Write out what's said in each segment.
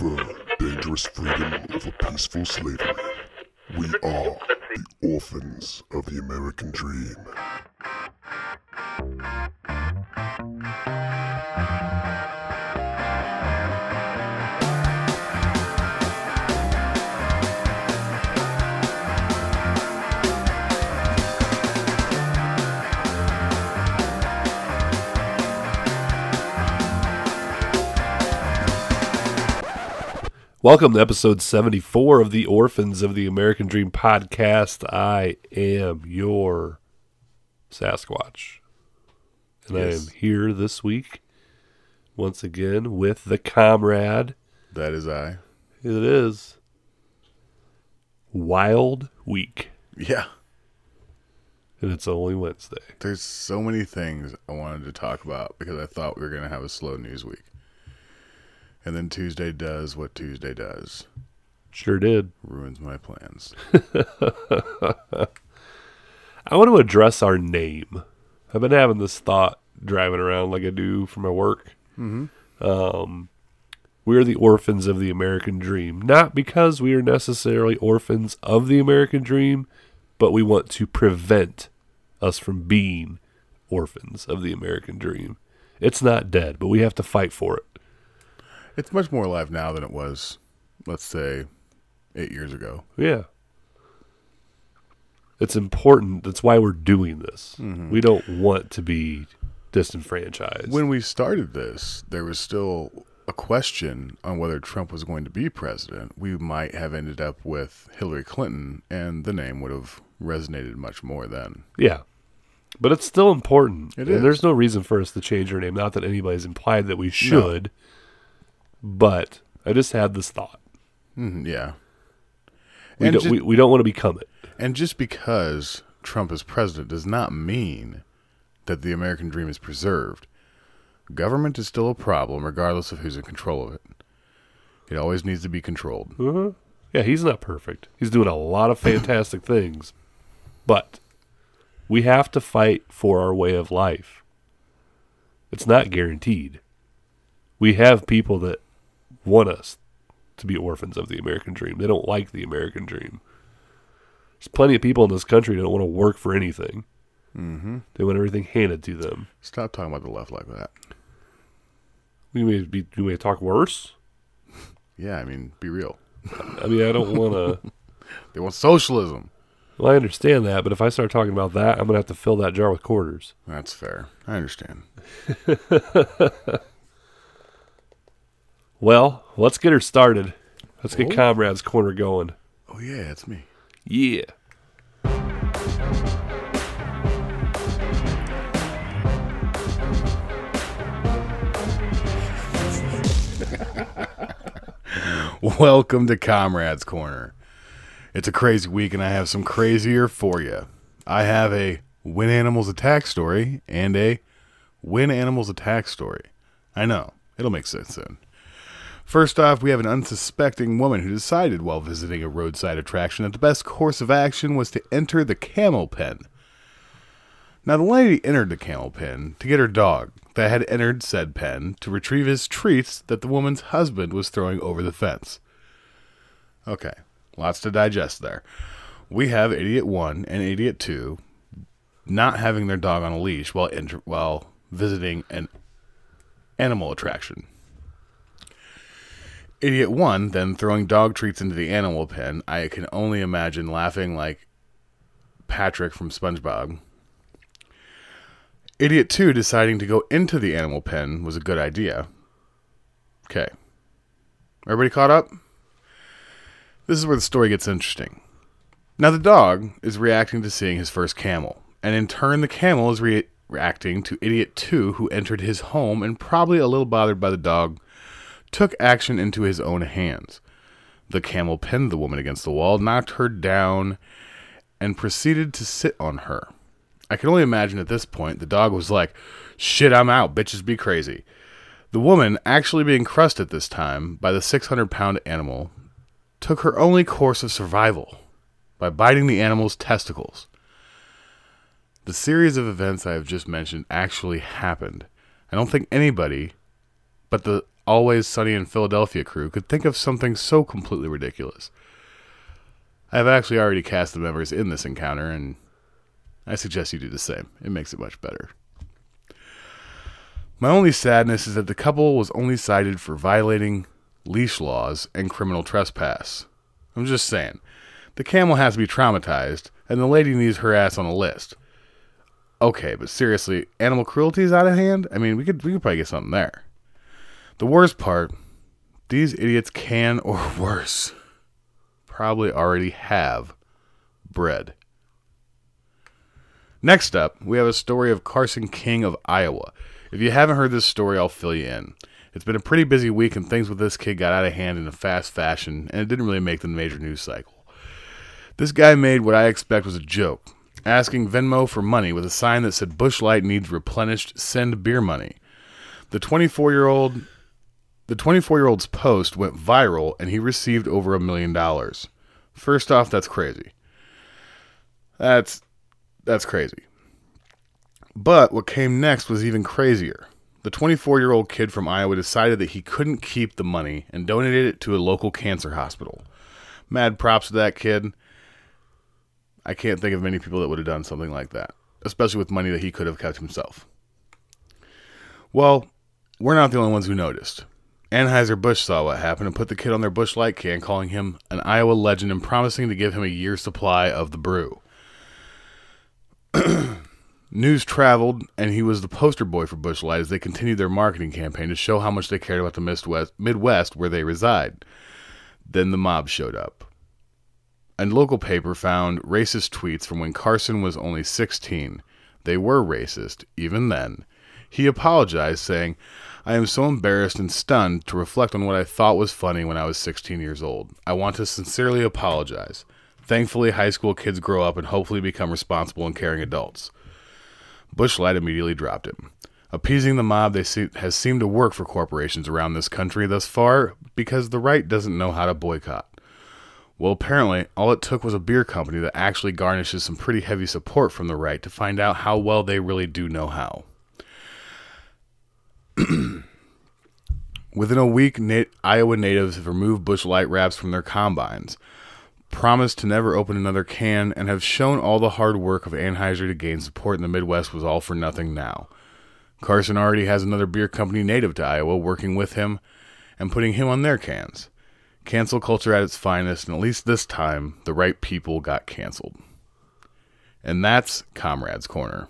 prefer dangerous freedom over peaceful slavery. We are the orphans of the American dream. Welcome to episode 74 of the Orphans of the American Dream podcast. I am your Sasquatch. And I am here this week once again with the comrade. That is I. It is Wild Week. Yeah. And it's only Wednesday. There's so many things I wanted to talk about because I thought we were going to have a slow news week. And then Tuesday does what Tuesday does Sure did. ruins my plans. I want to address our name. I've been having this thought driving around like I do for my work. Mm-hmm. Um, we're the orphans of the American dream, not because we are necessarily orphans of the American dream, but we want to prevent us from being orphans of the American dream. It's not dead, but we have to fight for it. It's much more alive now than it was, let's say, eight years ago. Yeah. It's important. That's why we're doing this. Mm-hmm. We don't want to be disenfranchised. When we started this, there was still a question on whether Trump was going to be president. We might have ended up with Hillary Clinton, and the name would have resonated much more then. Yeah. But it's still important. It and is. there's no reason for us to change our name. Not that anybody's implied that we should. But I just had this thought. Mhm, yeah. We And don't, ju- we, we don't want to become it. And just because Trump is president does not mean that the American dream is preserved. Government is still a problem, regardless of who's in control of it. It always needs to be controlled. Uh-huh. Yeah, he's not perfect. He's doing a lot of fantastic things. But we have to fight for our way of life. It's not guaranteed. We have people that want us to be orphans of the American dream. They don't like the American dream. There's plenty of people in this country that don't want to work for anything. Mm-hmm. They want everything handed to them. Stop talking about the left like that. We may be, we may talk worse. Yeah, I mean, be real. I mean, I don't want to. They want socialism. Well, I understand that, but if I start talking about that, I'm going to have to fill that jar with quarters. That's fair. I understand. Well, let's get her started. Let's get Oh. Comrade's Corner going. Oh, yeah, it's me. Yeah. Welcome to Comrades Corner. It's a crazy week, and I have some crazier for you. I have a When Animals Attack story and a When Animals Attack story. I know, it'll make sense soon. First off, we have an unsuspecting woman who decided while visiting a roadside attraction that the best course of action was to enter the camel pen. Now, the lady entered the camel pen to get her dog that had entered said pen to retrieve his treats that the woman's husband was throwing over the fence. Okay, lots to digest there. We have Idiot 1 and Idiot 2 not having their dog on a leash while, enter- while visiting an animal attraction. Idiot 1 then throwing dog treats into the animal pen. I can only imagine laughing like Patrick from SpongeBob. Idiot 2 deciding to go into the animal pen was a good idea. Okay. Everybody caught up? This is where the story gets interesting. Now, the dog is reacting to seeing his first camel, and in turn, the camel is re- reacting to Idiot 2, who entered his home and, probably a little bothered by the dog, took action into his own hands. The camel pinned the woman against the wall, knocked her down, and proceeded to sit on her. I can only imagine at this point the dog was like, Shit, I'm out. Bitches be crazy. The woman, actually being crushed at this time by the 600 pound animal, took her only course of survival by biting the animal's testicles. The series of events I have just mentioned actually happened. I don't think anybody but the Always Sunny in Philadelphia crew could think of something so completely ridiculous. I have actually already cast the members in this encounter, and I suggest you do the same. It makes it much better. My only sadness is that the couple was only cited for violating leash laws and criminal trespass. I'm just saying. The camel has to be traumatized, and the lady needs her ass on a list. Okay, but seriously, animal cruelty is out of hand? I mean, we could we could probably get something there. The worst part, these idiots can or worse probably already have bread. Next up, we have a story of Carson King of Iowa. If you haven't heard this story, I'll fill you in. It's been a pretty busy week, and things with this kid got out of hand in a fast fashion, and it didn't really make the major news cycle. This guy made what I expect was a joke, asking Venmo for money with a sign that said Busch Light needs replenished, send beer money. The 24 year old the 24 year old's post went viral and he received over a million dollars. First off, that's crazy. That's that's crazy. But what came next was even crazier. The 24 year old kid from Iowa decided that he couldn't keep the money and donated it to a local cancer hospital. Mad props to that kid. I can't think of many people that would have done something like that, especially with money that he could have kept himself. Well, we're not the only ones who noticed. Anheuser-Busch saw what happened and put the kid on their Busch Light can, calling him an Iowa legend and promising to give him a year's supply of the brew. News traveled, and he was the poster boy for Busch Light as they continued their marketing campaign to show how much they cared about the Midwest, Midwest where they reside. Then the mob showed up. A local paper found racist tweets from when Carson was only 16. They were racist, even then. He apologized, saying, I am so embarrassed and stunned to reflect on what I thought was funny when I was 16 years old. I want to sincerely apologize. Thankfully, high school kids grow up and hopefully become responsible and caring adults. Busch Light immediately dropped him. Appeasing the mob they see, has seemed to work for corporations around this country thus far because the right doesn't know how to boycott. Well, apparently, all it took was a beer company that actually garnishes some pretty heavy support from the right to find out how well they really do know how. Within a week, Iowa natives have removed busch Light wraps from their combines, promised to never open another can, and have shown all the hard work of Anheuser to gain support in the Midwest was all for nothing now. Carson already has another beer company native to Iowa working with him and putting him on their cans. Cancel culture at its finest, and at least this time, the right people got canceled. And that's Comrades Corner.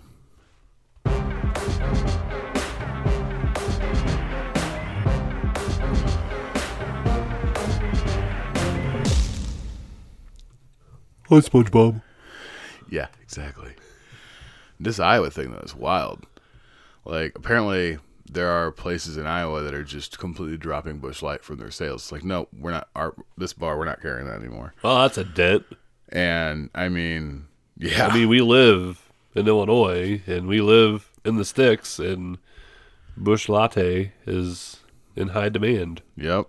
Hi, SpongeBob. Yeah, exactly. This Iowa thing though is wild. Like apparently there are places in Iowa that are just completely dropping Busch Light from their sales. It's like, no, we're not our this bar, we're not carrying that anymore. Well, that's a dent. And I mean, yeah, I mean, we live in Illinois and we live in the sticks, and Busch Latte is in high demand. yep.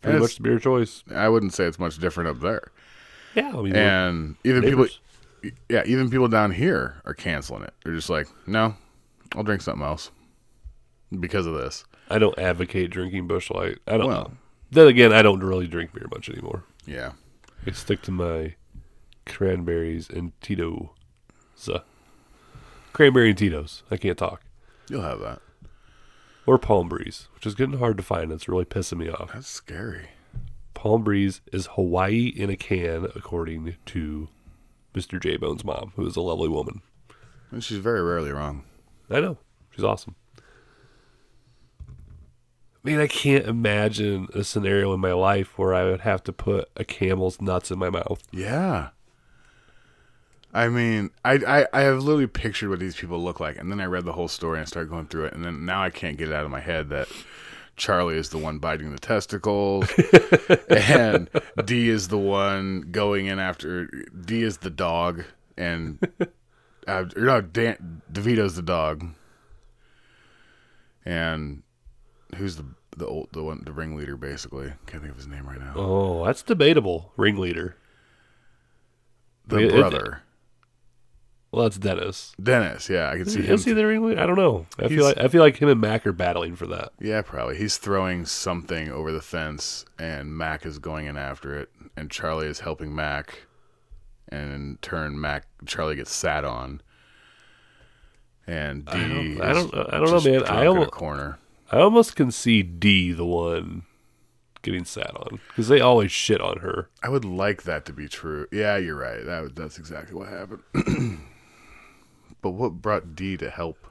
Pretty And much the beer choice. I wouldn't say it's much different up there. Yeah, I mean, And even neighbors. people, yeah, even people down here are canceling it. They're just like, no, I'll drink something else because of this. I don't advocate drinking Busch Light. I don't. Well. then again, I don't really drink beer much anymore. Yeah, I stick to my cranberries and Tito's. Uh, cranberry and Tito's. I can't talk. you'll have that. Or Palm Breeze, which is getting hard to find. It's really pissing me off. That's scary. Palm Breeze is Hawaii in a can, according to Mr. J Bone's mom, who is a lovely woman. And she's very rarely wrong. I know. She's awesome. I mean, I can't imagine a scenario in my life where I would have to put a camel's nuts in my mouth. Yeah. I mean, I, I I have literally pictured what these people look like, and then I read the whole story and I started going through it, and then now I can't get it out of my head that Charlie is the one biting the testicles, and Dee is the one going in after Dee is the dog, and uh, no, Dan, DeVito's the dog, and who's the the old the one the ringleader basically? Can't think of his name right now. Oh, that's debatable. Ringleader. The brother. Well, that's Dennis. Dennis, yeah, I can see him. is he the ringleader? I don't know. I feel like I feel like him and Mac are battling for that. Yeah, probably. He's throwing something over the fence, and Mac is going in after it, and Charlie is helping Mac, and in turn, Mac Charlie gets sat on, and Dee. I don't- is I don't- I don't know, just man. drunk I in a almo- corner. I almost can see Dee the one getting sat on because they always shit on her. I would like that to be true. Yeah, you're right. That would- that's exactly what happened. but what brought Dee to help?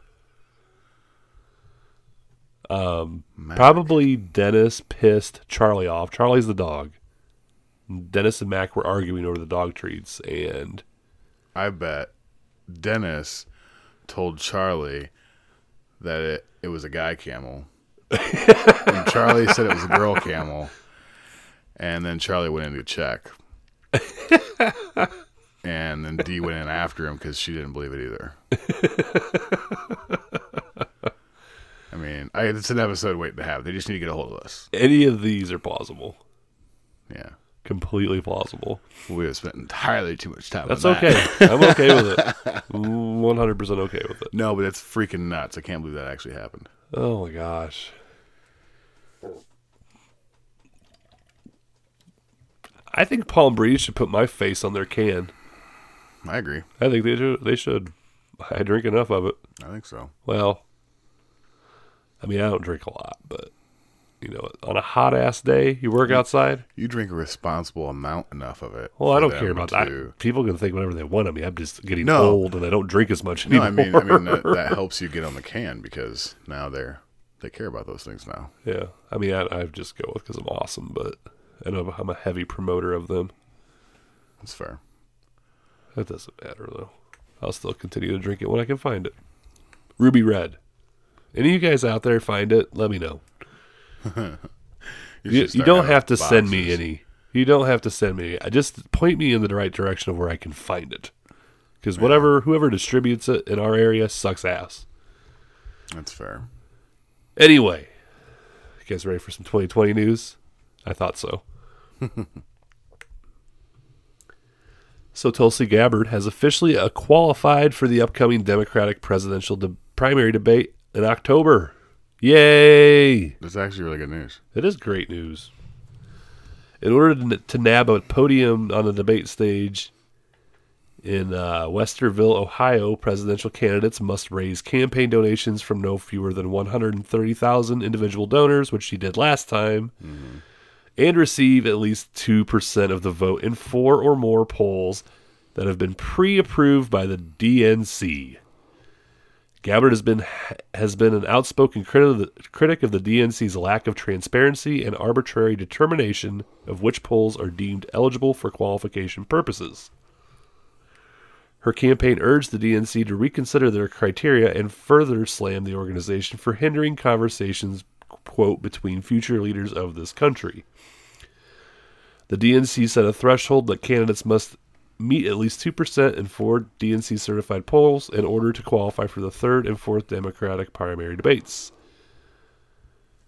Um, probably Dennis pissed Charlie off. Charlie's the dog. Dennis and Mac were arguing over the dog treats, and I bet Dennis told Charlie that it, it was a guy camel. and Charlie said it was a girl camel. And then Charlie went in to check. and then Dee went in after him because she didn't believe it either. I mean, I, it's an episode waiting to happen. They just need to get a hold of us. any of these are plausible, Yeah. completely plausible. We have spent entirely too much time That's on that. okay. I'm okay with it. One hundred percent okay with it. No, but it's freaking nuts. I can't believe that actually happened. Oh my gosh. I think Palm Breeze should put my face on their can. I agree. I think they should. They should. I drink enough of it. I think so. Well, I mean, I don't drink a lot, but you know, on a hot ass day, you work outside. You drink a responsible amount enough of it. Well, I don't care about that. People can think whatever they want of me. I'm just getting No. old and I don't drink as much No, anymore. I mean, I mean that, that helps you get on the can because now they're they care about those things now. yeah, I mean, I, I just go with because I'm awesome, but and I'm, I'm a heavy promoter of them. That's fair. That doesn't matter though. I'll still continue to drink it when I can find it. Ruby Red. Any of you guys out there find it? Let me know. You, You, you don't have to send me any. You don't have to send me. I just point me in the right direction of where I can find it. Because whatever whoever distributes it in our area sucks ass. That's fair. Anyway, you guys ready for some 2020 news? I thought so. so Tulsi Gabbard has officially uh, qualified for the upcoming Democratic presidential de- primary debate in October. Yay! That's actually really good news. It is great news. In order to, to nab a podium on the debate stage in uh, Westerville, Ohio, presidential candidates must raise campaign donations from no fewer than 130,000 individual donors, which she did last time, and receive at least 2% of the vote in four or more polls that have been pre approved by the DNC. Gabbard has been has been an outspoken critic of, the, critic of the DNC's lack of transparency and arbitrary determination of which polls are deemed eligible for qualification purposes. Her campaign urged the DNC to reconsider their criteria and further slammed the organization for hindering conversations, quote, between future leaders of this country. The DNC set a threshold that candidates must meet at least 2% in four DNC certified polls in order to qualify for the third and fourth Democratic primary debates.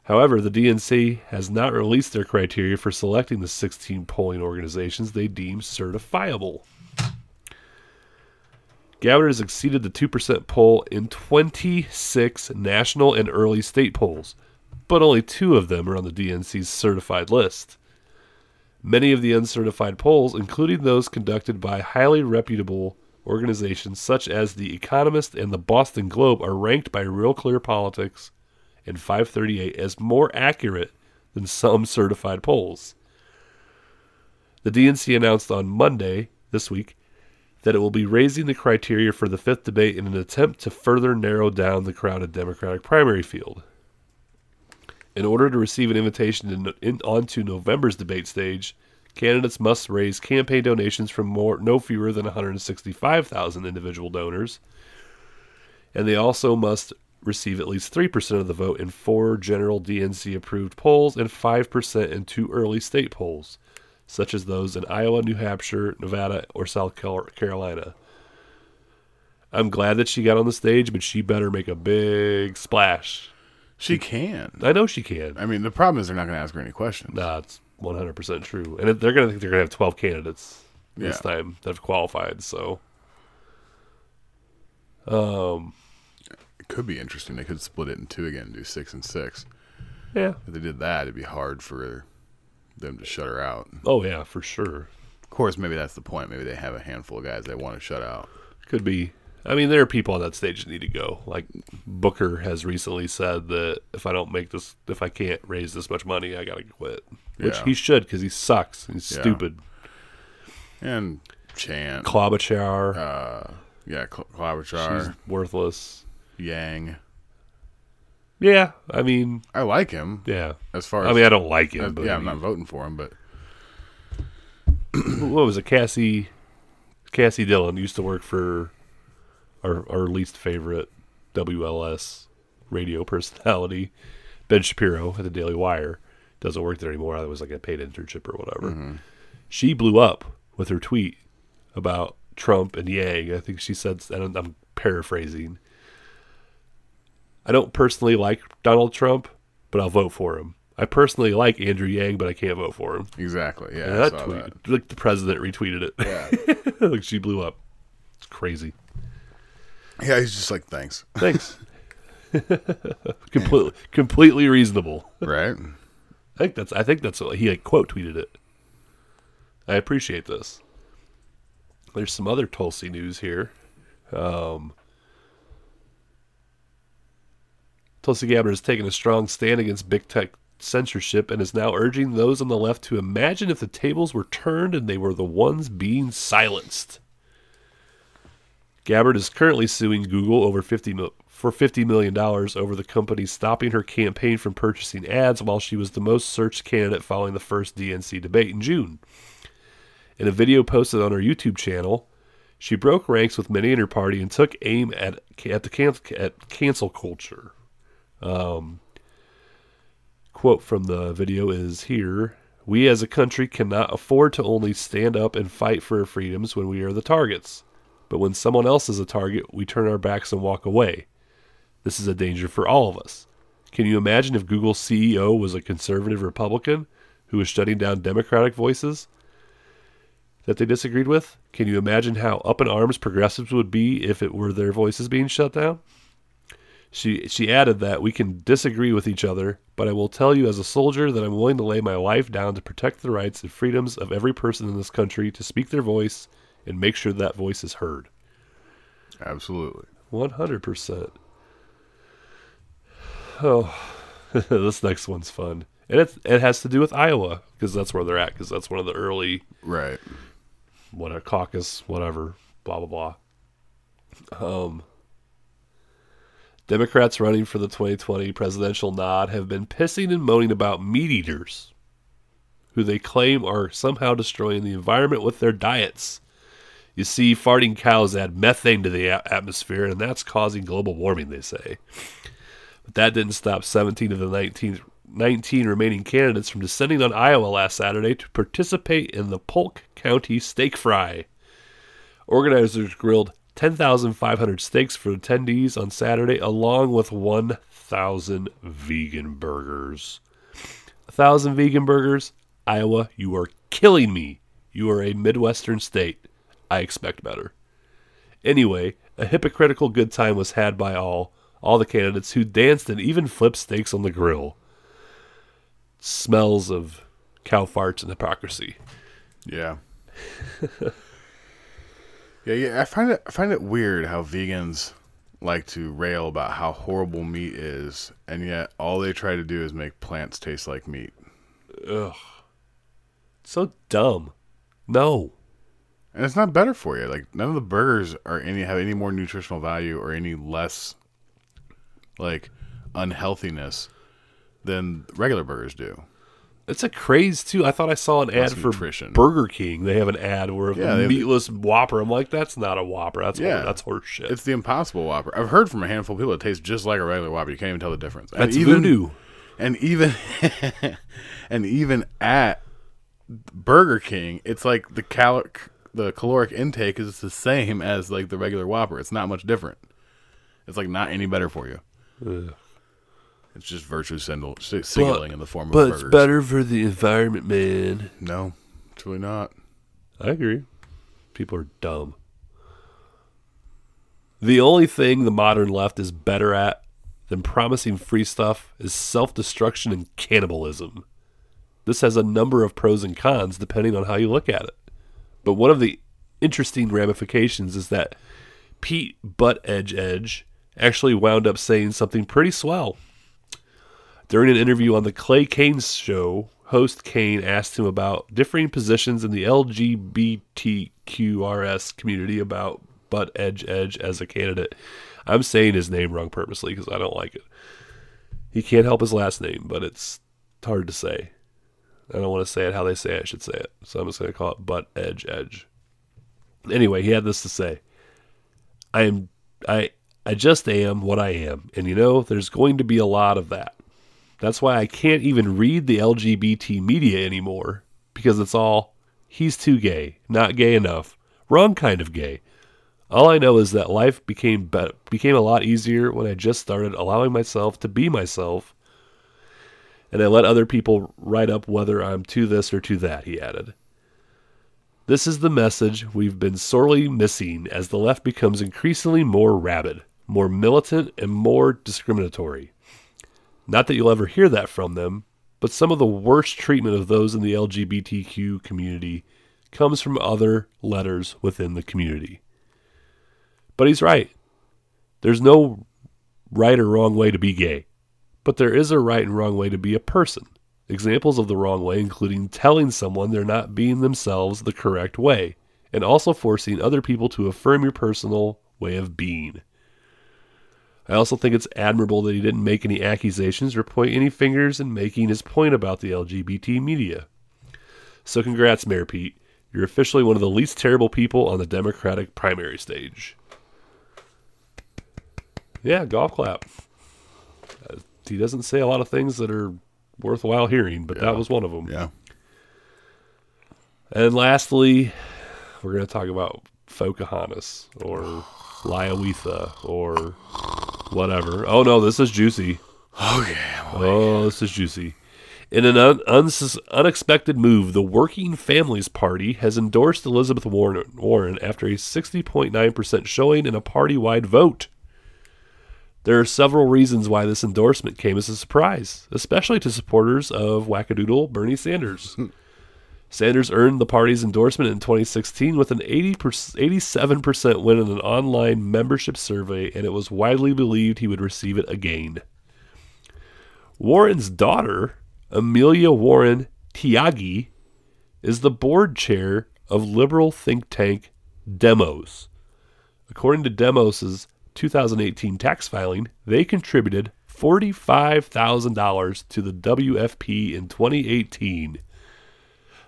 However, the DNC has not released their criteria for selecting the 16 polling organizations they deem certifiable. Gabbard has exceeded the 2% poll in 26 national and early state polls, but only two of them are on the DNC's certified list. Many of the uncertified polls, including those conducted by highly reputable organizations such as The Economist and the Boston Globe, are ranked by Real Clear Politics and 538 as more accurate than some certified polls. The DNC announced on Monday this week that it will be raising the criteria for the fifth debate in an attempt to further narrow down the crowded Democratic primary field. In order to receive an invitation in, onto November's debate stage, candidates must raise campaign donations from more, no fewer than 165,000 individual donors, and they also must receive at least 3% of the vote in four general DNC approved polls and 5% in two early state polls, such as those in Iowa, New Hampshire, Nevada, or South Carolina. I'm glad that she got on the stage, but she better make a big splash. She can. I know she can. I mean, the problem is they're not going to ask her any questions. That's 100% true. And if they're going to think they're going to have 12 candidates this Yeah. time that have qualified. So Um, It could be interesting. They could split it in two again and do six and six. yeah. If they did that, it'd be hard for them to shut her out. Oh yeah, for sure. Of course, maybe that's the point. Maybe they have a handful of guys they want to shut out. Could be. I mean, there are people on that stage that need to go. Like Booker has recently said that if I don't make this, if I can't raise this much money, I gotta quit. Which Yeah. he should because he sucks. He's Yeah. stupid. And Chant, Klobuchar, uh, yeah, Cl- she's Klobuchar, worthless. Yang. Yeah, I mean, I like him yeah. as far as I mean, I don't like him, uh, but yeah, I I'm not voting for him, but what was it? Cassie, Cassie Dillon used to work for our our least favorite WLS radio personality, Ben Shapiro at the Daily Wire. Doesn't work there anymore. That was like a paid internship or whatever. Mm-hmm. She blew up with her tweet about Trump and Yang. I think she said, and I'm paraphrasing. I don't personally like Donald Trump, but I'll vote for him. I personally like Andrew Yang, but I can't vote for him. exactly. Yeah, And that tweet, that. like the president retweeted it. Yeah, like she blew up. It's crazy. Yeah. He's just like, thanks, Thanks. completely, completely reasonable. right? I think that's. I think that's. What, he like quote tweeted it. I appreciate this. There's some other Tulsi news here. Um, Tulsi Gabbard has taken a strong stand against big tech censorship and is now urging those on the left to imagine if the tables were turned and they were the ones being silenced. Gabbard is currently suing Google over 50 mil- for $50 million over the company stopping her campaign from purchasing ads while she was the most searched candidate following the first DNC debate in June. In a video posted on her YouTube channel, she broke ranks with many in her party and took aim at at the can- at cancel culture. Um, quote from the video is here: "We as a country cannot afford to only stand up and fight for our freedoms when we are the targets, but when someone else is a target, we turn our backs and walk away. This is a danger for all of us. Can you imagine if Google's CEO was a conservative Republican who was shutting down Democratic voices that they disagreed with? Can you imagine how up in arms progressives would be if it were their voices being shut down? She she added that we can disagree with each other, but I will tell you as a soldier that I'm willing to lay my life down to protect the rights and freedoms of every person in this country to speak their voice and make sure that voice is heard. Absolutely. One hundred percent. Oh, this next one's fun, and it it has to do with Iowa because that's where they're at because that's one of the early Right. what a caucus, whatever, blah blah blah. Um, Democrats running for the 2020 presidential nod have been pissing and moaning about meat eaters, who they claim are somehow destroying the environment with their diets. You see, farting cows add methane to the atmosphere, and that's causing global warming, they say. But that didn't stop 17 of the 19, 19 remaining candidates from descending on Iowa last Saturday to participate in the Polk County Steak Fry. Organizers grilled 10,500 steaks for attendees on Saturday, along with 1,000 vegan burgers. 1,000 vegan burgers? Iowa, you are killing me. You are a Midwestern state. I expect better. Anyway, a hypocritical good time was had by all, all the candidates who danced and even flipped steaks on the grill. Smells of cow farts and hypocrisy. Yeah. yeah, yeah. I find it I find it weird how vegans like to rail about how horrible meat is, and yet all they try to do is make plants taste like meat. Ugh. So dumb. No. And it's not better for you. Like none of the burgers are any have any more nutritional value or any less like unhealthiness than regular burgers do. It's a craze too. I thought I saw an ad for nutrition. Burger King. They have an ad where Yeah, a meatless Whopper. I'm like, that's not a Whopper. That's Yeah. that's horse shit. It's the Impossible Whopper. I've heard from a handful of people it tastes just like a regular Whopper. You can't even tell the difference. And that's even, voodoo. And even and even at Burger King, it's like the cal the caloric intake is the same as like the regular Whopper. It's not much different. It's like not any better for you. Ugh. It's just virtue signal, si- signaling in the form of But burgers. it's better for the environment, man. No, it's really not. I agree. People are dumb. The only thing the modern left is better at than promising free stuff is self destruction and cannibalism. This has a number of pros and cons depending on how you look at it. But one of the interesting ramifications is that Pete Butt Edge Edge actually wound up saying something pretty swell. During an interview on the Clay Cane show, host Cane asked him about differing positions in the LGBTQRS community about Butt Edge Edge as a candidate. I'm saying his name wrong purposely because I don't like it. He can't help his last name, but it's hard to say. I don't want to say it how they say it, I should say it, so I'm just going to call it Butt Edge Edge. Anyway, he had this to say: "I am, I, I just am what I am, and you know, there's going to be a lot of that. That's why I can't even read the LGBT media anymore because it's all he's too gay, not gay enough, wrong kind of gay. All I know is that life became be- became a lot easier when I just started allowing myself to be myself, and I let other people write up whether I'm to this or to that." He added. This is the message we've been sorely missing as the left becomes increasingly more rabid, more militant, and more discriminatory. Not that you'll ever hear that from them, but some of the worst treatment of those in the LGBTQ community comes from other letters within the community. But he's right. There's no right or wrong way to be gay, but there is a right and wrong way to be a person. Examples of the wrong way including telling someone they're not being themselves the correct way, and also forcing other people to affirm your personal way of being. I also think it's admirable that he didn't make any accusations or point any fingers in making his point about the LGBT media. So, congrats, Mayor Pete. You're officially one of the least terrible people on the Democratic primary stage. Yeah, golf clap. He doesn't say a lot of things that are worthwhile hearing, but that was one of them. Yeah. And lastly, we're going to talk about Pocahontas or Liawitha or whatever. Oh no, this is juicy. Okay. Oh, this is juicy. In an un- unexpected move, the Working Families Party has endorsed Elizabeth Warren, Warren after a 60.9% showing in a party wide vote. There are several reasons why this endorsement came as a surprise, especially to supporters of wackadoodle Bernie Sanders. Sanders earned the party's endorsement in 2016 with an 80 87% win in an online membership survey, and it was widely believed he would receive it again. Warren's daughter, Amelia Warren Tiagi, is the board chair of liberal think tank Demos. According to Demos's 2018 tax filing, they contributed $45,000 to the WFP in 2018,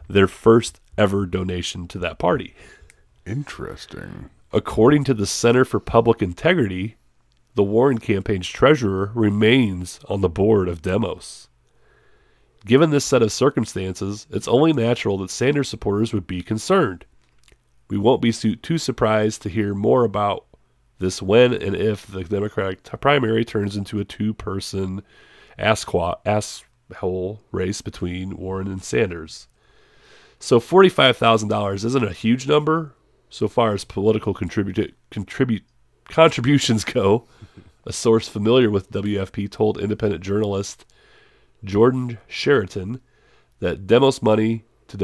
their first ever donation to that party. Interesting. According to the Center for Public Integrity, the Warren campaign's treasurer remains on the board of Demos. Given this set of circumstances, it's only natural that Sanders supporters would be concerned. We won't be too surprised to hear more about this when and if the Democratic primary turns into a two person asshole race between Warren and Sanders. So $45,000 isn't a huge number so far as political contribute, contribute, contributions go. A source familiar with WFP told independent journalist Jordan Chariton that Demos money to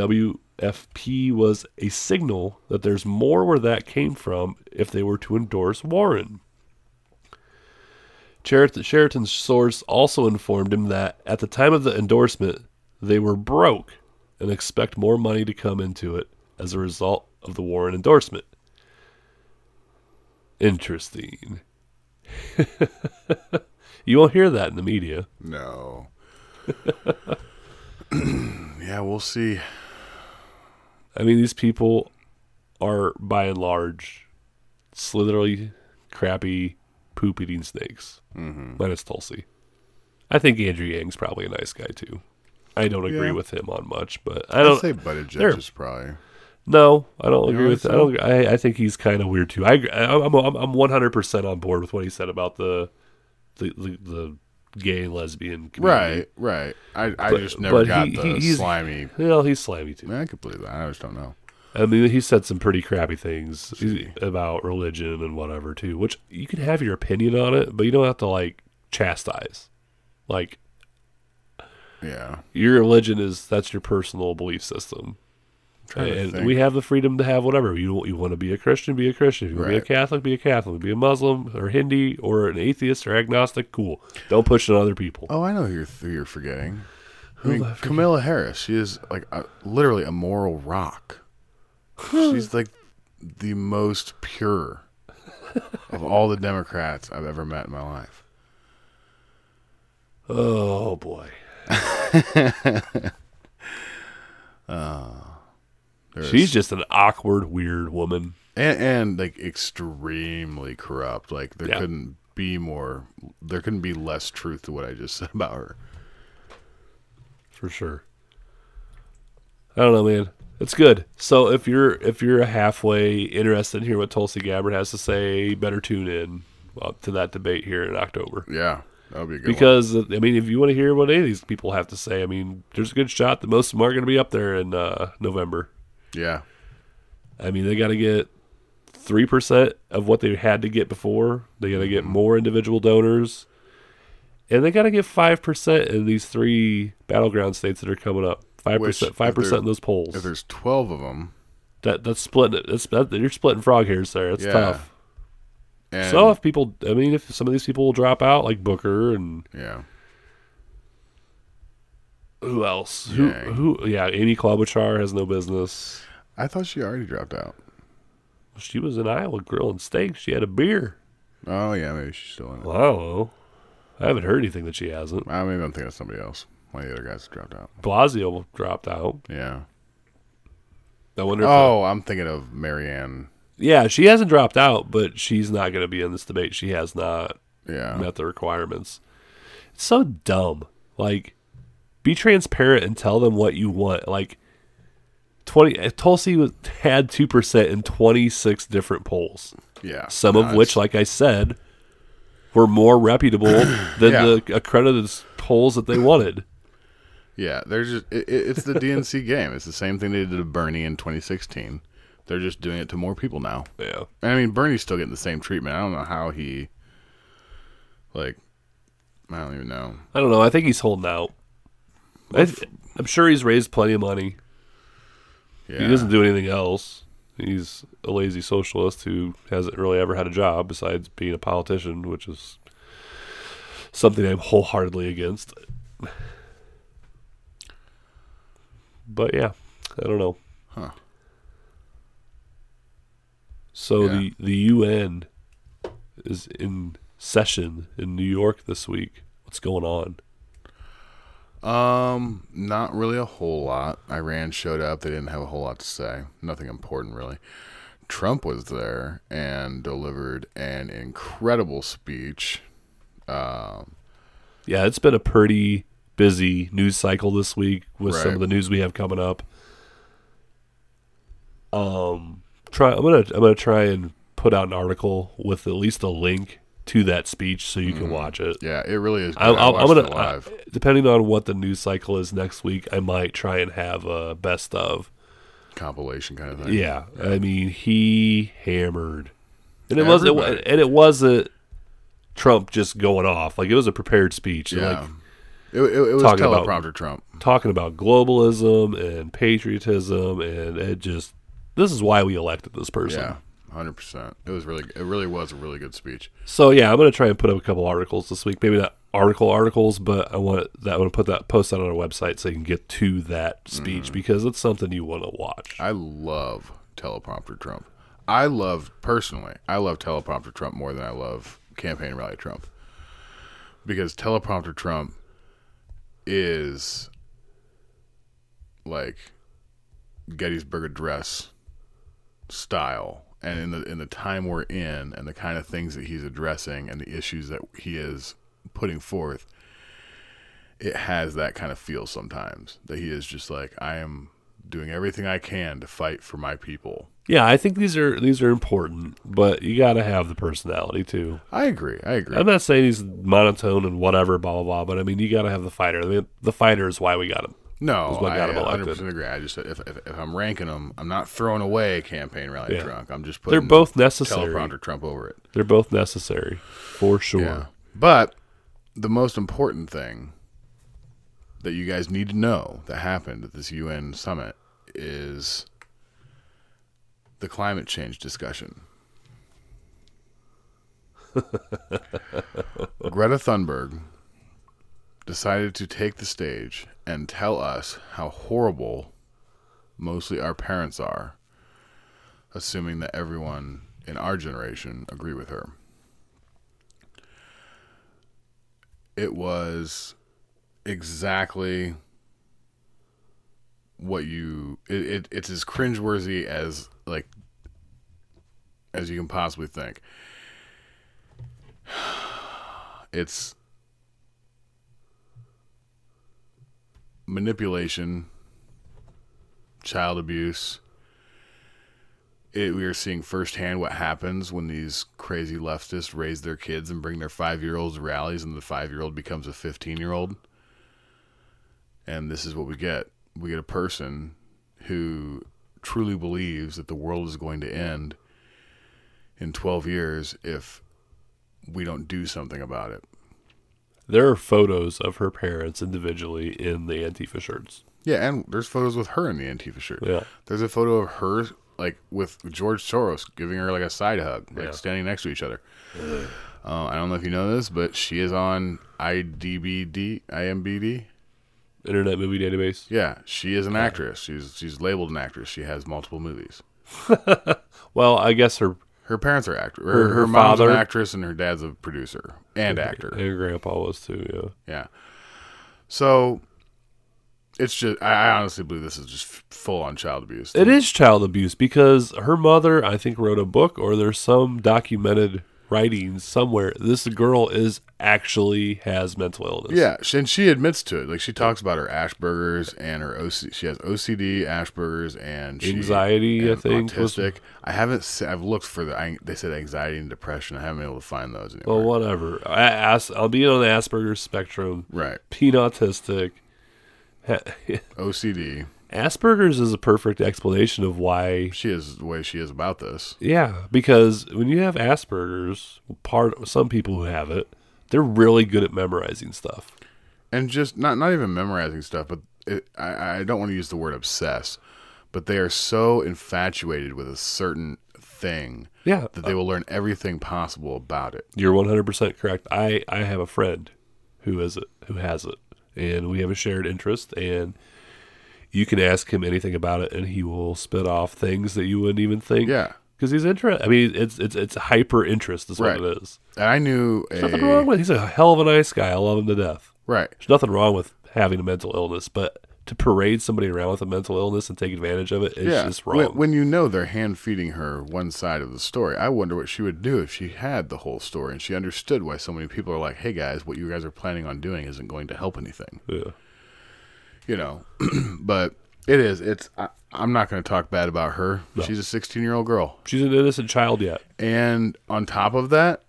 WFP was a signal that there's more where that came from if they were to endorse Warren. Chariton's source also informed him that at the time of the endorsement, they were broke and expect more money to come into it as a result of the Warren endorsement. Interesting. you won't hear that in the media. No. yeah, we'll see. I mean, these people are by and large slithery, crappy, poop eating snakes. Mm-hmm. Minus Tulsi. I think Andrew Yang's probably a nice guy too. I don't agree Yeah. with him on much, but I I'd don't. say Buttigieg is probably. No, I don't You agree with. I don't. I, I think he's kind of weird too. I I'm I'm I'm 100 percent on board with what he said about the the the, the gay lesbian community. Right, right. I, I But- just never got he- the he- he's- slimy. Well, he's slimy too. I could believe that. I just don't know. I mean, he said some pretty crappy things about religion and whatever too, which you can have your opinion on it, but you don't have to like chastise. Like Yeah. your religion is that's your personal belief system, And we have the freedom to have whatever you you want to be a Christian, be a Christian. If you want to be a Catholic, be a Catholic. Be a Muslim or Hindi or an atheist or agnostic. Cool. Don't push it on other people. Oh, I know who you're, who you're forgetting. I mean, I forgetting? Camilla Harris. She is like a, literally a moral rock. She's like the most pure of all the Democrats I've ever met in my life. Oh boy. Uh, There's- She's just an awkward, weird woman. and, and like extremely corrupt. Like there Yeah. couldn't be more. There couldn't be less truth to what I just said about her. for sure. I don't know, man. It's good. So if you're if you're halfway interested in hearing what Tulsi Gabbard has to say, better tune in uh, to that debate here in October. Yeah, that would be good. Because uh, I mean, if you want to hear what any of these people have to say, I mean, there's a good shot that most of them are going to be up there in uh, November. Yeah, I mean, they got to get three percent of what they had to get before. They got to get mm-hmm. more individual donors, and they got to get five percent in these three battleground states that are coming up. Five Which, percent, if five percent in those polls. if there's twelve of them, That that's splitting it. That's that, you're splitting frog hairs there. It's Yeah. tough. and so if people, I mean, if some of these people will drop out, like Booker and yeah, who else? Who? Yang. Who? Yeah, Amy Klobuchar has no business. I thought she already dropped out. She was in Iowa grilling steak. She had a beer. Oh yeah, maybe she's still in it. Well, I don't know. I haven't heard anything that she hasn't. Uh, maybe I'm thinking of somebody else. One of the other guys dropped out. Blasio dropped out. Yeah. I wonder. If Oh, I'm thinking of Marianne. yeah, she hasn't dropped out, but she's not going to be in this debate. She has not Yeah. met the requirements. It's so dumb. Like, be transparent and tell them what you want. Like, twenty uh, Tulsi was, had two percent in twenty six different polls. Yeah. Some No, of which, like I said, were more reputable than Yeah. the accredited polls that they wanted. Yeah, they're just it, it- it's the DNC game. It's the same thing they did to Bernie in 2016. They're just doing it to more people now. Yeah, I mean, Bernie's still getting the same treatment. I don't know how he like I don't even know. I don't know. I think he's holding out. I, I'm sure he's raised plenty of money. Yeah. He doesn't do anything else. He's a lazy socialist who hasn't really ever had a job besides being a politician, which is something I'm wholeheartedly against. But yeah, I don't know. Huh. So Yeah. the the UN is in session in New York this week. What's going on? Um, not really a whole lot. Iran showed up. They didn't have a whole lot to say. Nothing important, really. Trump was there and delivered an incredible speech. Um, Yeah, it's been a pretty busy news cycle this week with some of the news we have coming up. Um, try. I'm gonna I'm gonna try and put out an article with at least a link to that speech so you can mm. watch it. yeah, it really is. Good. I'm, I I'm, I'm gonna. I- depending on what the news cycle is next week, I might try and have a best of. compilation kind of thing. Yeah, I mean he hammered, and it wasn't and it wasn't Trump just going off like it was a prepared speech. yeah. Like, it, it, it was Talking about- teleprompter Trump. talking about globalism and patriotism and it just this is why we elected this person. Yeah, hundred percent. It was really, it really was a really good speech. So yeah, I'm gonna try and put up a couple articles this week. Maybe not article articles, but I want that I want to put that post that on our website so you can get to that speech Mm-hmm. because it's something you want to watch. I love teleprompter Trump. I love personally. I love teleprompter Trump more than I love campaign rally Trump because teleprompter Trump is like Gettysburg Address style, and in the in the time we're in, and the kind of things that he's addressing, and the issues that he is putting forth, it has that kind of feel sometimes that he is just like I am doing everything I can to fight for my people. Yeah, I think these are these are important, but you got to have the personality too. I agree. I agree. I'm not saying he's monotone and whatever, blah blah blah, but I mean you got to have the fighter. The, the fighter is why we got him. No, what I got him 100% elected. agree. I just said if, if, if I'm ranking them, I'm not throwing away campaign rally Yeah. drunk. I'm just putting They're both necessary. teleprompter Trump over it. They're both necessary for sure. Yeah. But the most important thing that you guys need to know that happened at this UN summit is the climate change discussion. Greta Thunberg decided to take the stage and tell us how horrible mostly our parents are, assuming that everyone in our generation agree with her. It was exactly what you it, it it's as cringeworthy as like as you can possibly think. It's manipulation, child abuse. It, we are seeing firsthand what happens when these crazy leftists raise their kids and bring their five year olds to rallies, and the five year old becomes a 15 year old. And this is what we get we get a person who truly believes that the world is going to end in 12 years if we don't do something about it. There are photos of her parents individually in the Antifa shirts. Yeah, and there's photos with her in the Antifa shirt. Yeah. There's a photo of her like with George Soros giving her like a side hug, like Yeah. standing next to each other. Uh, I don't know if you know this, but she is on IDBD, IMBD. Internet Movie Database. Yeah, she is an actress. She's she's labeled an actress. She has multiple movies. Well, I guess her Her parents are actors. Her, Her- her, her mom's father- an actress and her dad's a producer and actor. and her grandpa was too. Yeah. Yeah. So it's just I honestly believe this is just full on child abuse. It is child abuse because her mother, I think, wrote a book or there's some documented writings somewhere. This girl is actually has mental illness. Yeah, and she admits to it. Like she talks about her Asperger's and her OC. She has OCD, Asperger's, and she, Anxiety, I and think, was- autistic. I haven't. I've looked for the. I, they said anxiety and depression. I haven't been able to find those anymore. Well, whatever. I ask, I'll be on the Asperger's spectrum, right, being autistic. OCD. Asperger's is a perfect explanation of why She is the way she is about this. Yeah, because when you have Asperger's, part some people who have it, they're really good at memorizing stuff. and just not not even memorizing stuff, but it, I I don't want to use the word obsess, but they are so infatuated with a certain thing Yeah, that they uh, will learn everything possible about it. you're 100% correct. I I have a friend who is it, who has it, and we have a shared interest and you can ask him anything about it and he will spit off things that you wouldn't even think. Yeah, Cuz he's interested. I mean, it's it's it's hyper interest is Right. what it is. and I knew Nothing a wrong with. He's a hell of a nice guy. I love him to death. right. There's nothing wrong with having a mental illness, but to parade somebody around with a mental illness and take advantage of it is yeah, just wrong. when, when you know they're hand feeding her one side of the story, I wonder what she would do if she had the whole story and she understood why so many people are like, "Hey guys, what you guys are planning on doing isn't going to help anything." yeah. You know, but it is. It's. I, I'm not going to talk bad about her. She's a 16 year old girl, She's an innocent child yet. and on top of that,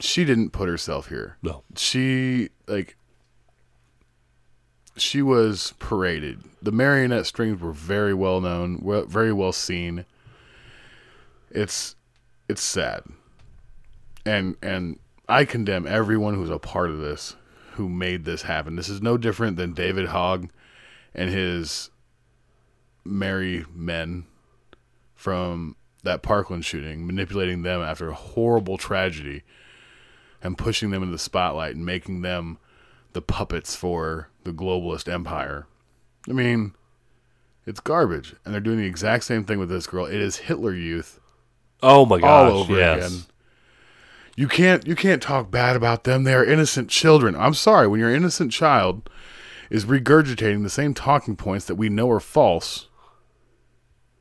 she didn't put herself here. No. She like. She was paraded. The marionette strings were very well known, well, very well seen. It's it's sad. And and I condemn everyone who's a part of this who made this happen. This is no different than David Hogg and his merry men from that Parkland shooting, manipulating them after a horrible tragedy and pushing them into the spotlight and making them the puppets for the globalist empire. I mean, it's garbage. And they're doing the exact same thing with this girl. It is Hitler Youth Oh my gosh! all over yes. again. You can't you can't talk bad about them. They are innocent children. I'm sorry, when your innocent child is regurgitating the same talking points that we know are false,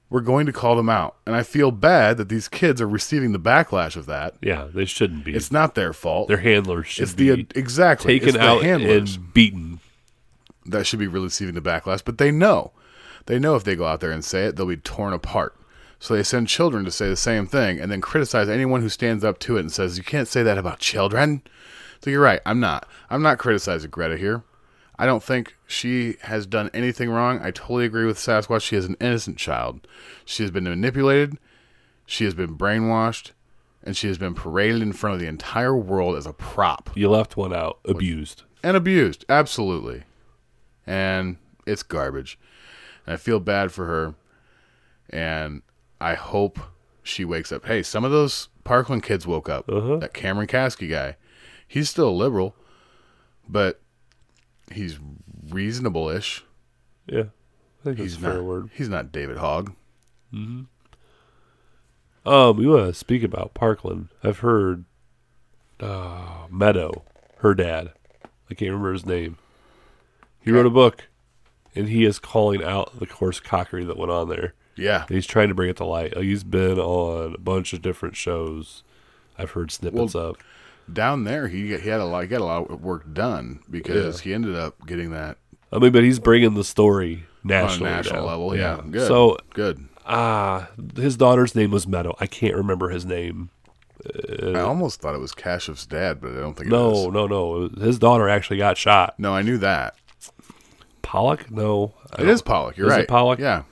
we're going to call them out. And I feel bad that these kids are receiving the backlash of that. Yeah, they shouldn't be. It's not their fault. Their handlers should it's the be exactly taken it's the out handlers and beaten. that should be receiving the backlash, but they know. They know if they go out there and say it, they'll be torn apart. So they send children to say the same thing and then criticize anyone who stands up to it and says, You can't say that about children. So you're right. I'm not. I'm not criticizing Greta here. I don't think she has done anything wrong. I totally agree with Sasquatch. She is an innocent child. She has been manipulated, she has been brainwashed, and she has been paraded in front of the entire world as a prop You left one out. Abused. and abused. Absolutely. And it's garbage. And I feel bad for her. And I hope she wakes up. Hey, some of those Parkland kids woke up. Uh-huh. That Cameron Kasky guy. He's still a liberal, but he's reasonable ish. Yeah. I think He's a fair not word. he's not David Hogg. Um, we want to speak about Parkland. I've heard uh, Meadow, her dad. I can't remember his name. He wrote a book, and he is calling out the coarse cockery that went on there. Yeah. He's trying to bring it to light. Like, he's been on a bunch of different shows. I've heard snippets of. Down there he he had a lot he got a lot of work done because he ended up getting that I mean, but he's bringing the story on a nationally national now. level. Yeah. Good. So good. ah, his daughter's name was Meadow. I can't remember his name. I almost thought it was Kasky's dad, but I don't think it No, no, no. His daughter actually got shot. No, I knew that. Pollack? No, It is Pollack. You're Is it right. Pollack? Yeah.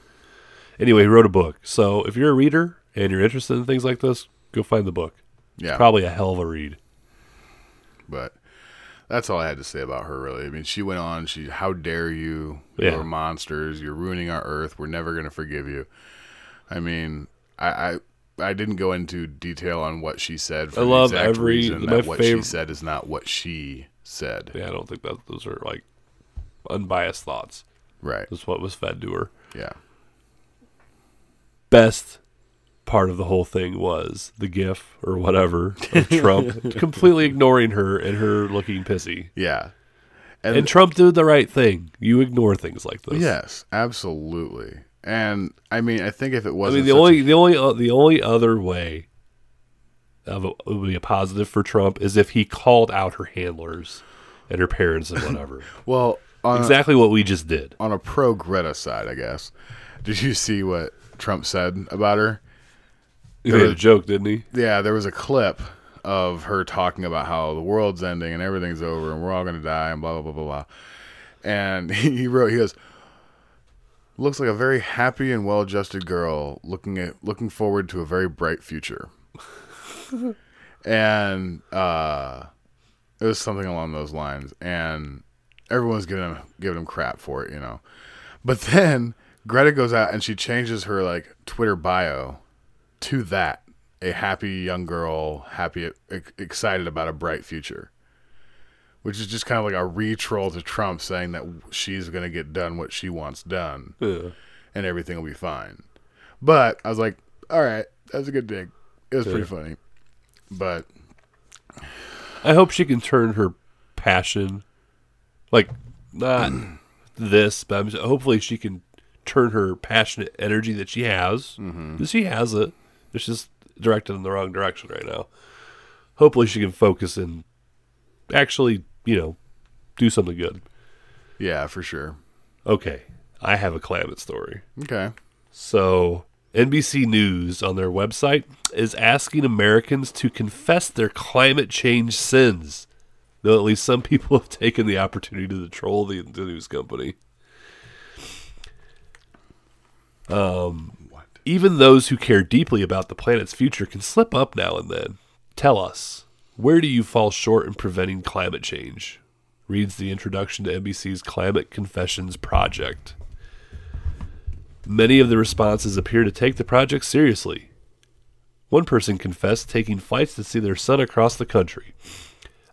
Anyway, he wrote a book. So if you're a reader and you're interested in things like this, go find the book. Yeah. Probably a hell of a read. But that's all I had to say about her. Really, I mean, she went on. She, how dare you? Yeah. You're monsters. You're ruining our Earth. We're never going to forgive you. I mean, I, I, I didn't go into detail on what she said. For I love every- reason my that what she said is not what she said. Yeah, I don't think that those are like unbiased thoughts. Right. That's what was fed to her. Yeah. Best part of the whole thing was the gif or whatever of Trump completely ignoring her and her looking pissy. Yeah. And, And Trump did the right thing. You ignore things like this. yes, absolutely. And I mean, I think if it wasn't mean, the such a- only the only uh, the only other way of it would be a positive for Trump is if he called out her handlers and her parents and whatever. well on, exactly what we just did. on a pro Greta side, I guess. Did you see what Trump said about her? He made a joke, didn't he? Yeah, there was a clip of her talking about how the world's ending and everything's over and we're all going to die and blah blah blah blah blah. And he wrote, he goes, looks like a very happy and well-adjusted girl looking at looking forward to a very bright future. and uh, it was something along those lines, and everyone's giving him giving him crap for it, you know. But then Greta goes out and she changes her like Twitter bio to that a happy young girl, happy, excited about a bright future, which is just kind of like a re-troll to Trump saying that she's going to get done what she wants done Yeah. and everything will be fine. But I was like, all right, that's a good dig. It was pretty funny. But I hope she can turn her passion, like not this, but I'm, hopefully she can turn her passionate energy that she has. Mm-hmm. She has it. It's just directed in the wrong direction right now. Hopefully she can focus and actually, you know, do something good. yeah, for sure. Okay, I have a climate story. Okay. So, NBC News on their website is asking Americans to confess their climate change sins. Though at least some people have taken the opportunity to troll the, the news company. Um, even those who care deeply about the planet's future can slip up now and then. Tell us, where do you fall short in preventing climate change? Reads the introduction to NBC's Climate Confessions Project. Many of the responses appear to take the project seriously. One person confessed taking flights to see their son across the country.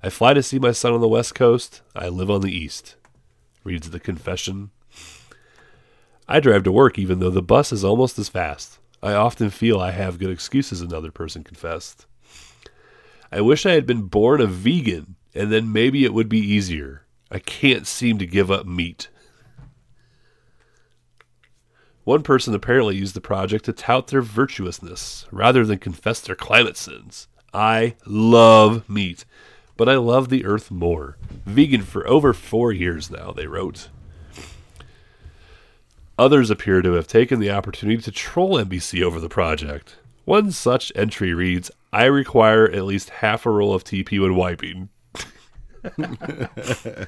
I fly to see my son on the West Coast. I live on the East. Reads the confession. I drive to work even though the bus is almost as fast. I often feel I have good excuses, another person confessed. I wish I had been born a vegan, and then maybe it would be easier. I can't seem to give up meat. One person apparently used the project to tout their virtuousness rather than confess their climate sins. I love meat, but I love the earth more. Vegan for over four years now, they wrote. Others appear to have taken the opportunity to troll NBC over the project. One such entry reads I require at least half a roll of TP when wiping.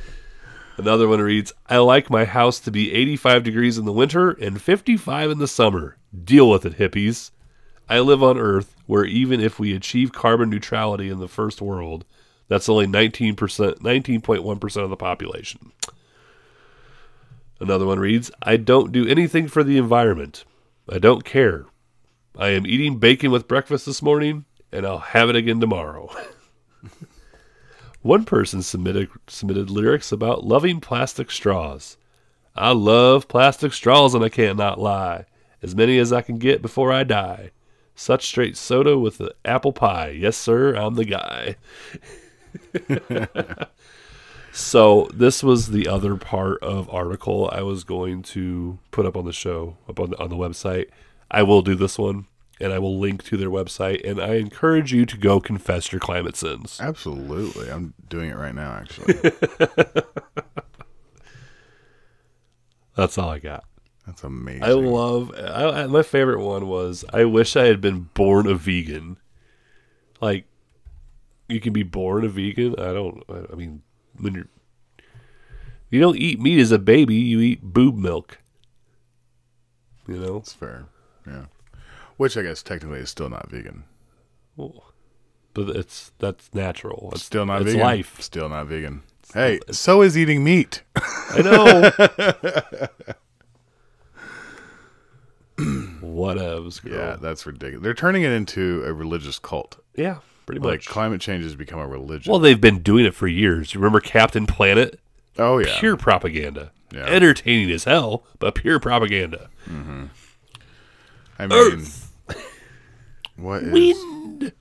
Another one reads, I like my house to be 85 degrees in the winter and 55 in the summer. Deal with it, hippies. I live on Earth where even if we achieve carbon neutrality in the first world, that's only 19%, 19.1% of the population. Another one reads, I don't do anything for the environment. I don't care. I am eating bacon with breakfast this morning, and I'll have it again tomorrow. One person submitted submitted lyrics about loving plastic straws. I love plastic straws and I can't not lie. As many as I can get before I die. Such straight soda with the apple pie. Yes, sir, I'm the guy. so this was the other part of article I was going to put up on the show, up on the, on the website. I will do this one and I will link to their website. And I encourage you to go confess your climate sins. Absolutely. I'm doing it right now, actually. That's all I got. That's amazing. I love. I, I- my favorite one was I wish I had been born a vegan. Like, you can be born a vegan. I don't. I, I mean, when you're you don't eat meat as a baby, you eat boob milk. You know, It's fair. Yeah. Which I guess technically is still not vegan. but it's that's natural. It's Still not it's vegan. life. Still not vegan. Hey, so is eating meat. I know. Whatevs, girl. yeah, that's ridiculous. They're turning it into a religious cult. Yeah, pretty Like much. climate change has become a religion. well, they've been doing it for years. You remember Captain Planet? oh yeah. Pure propaganda. Yeah. Entertaining as hell, but pure propaganda. Mm-hmm. I mean, Earth, what is wind,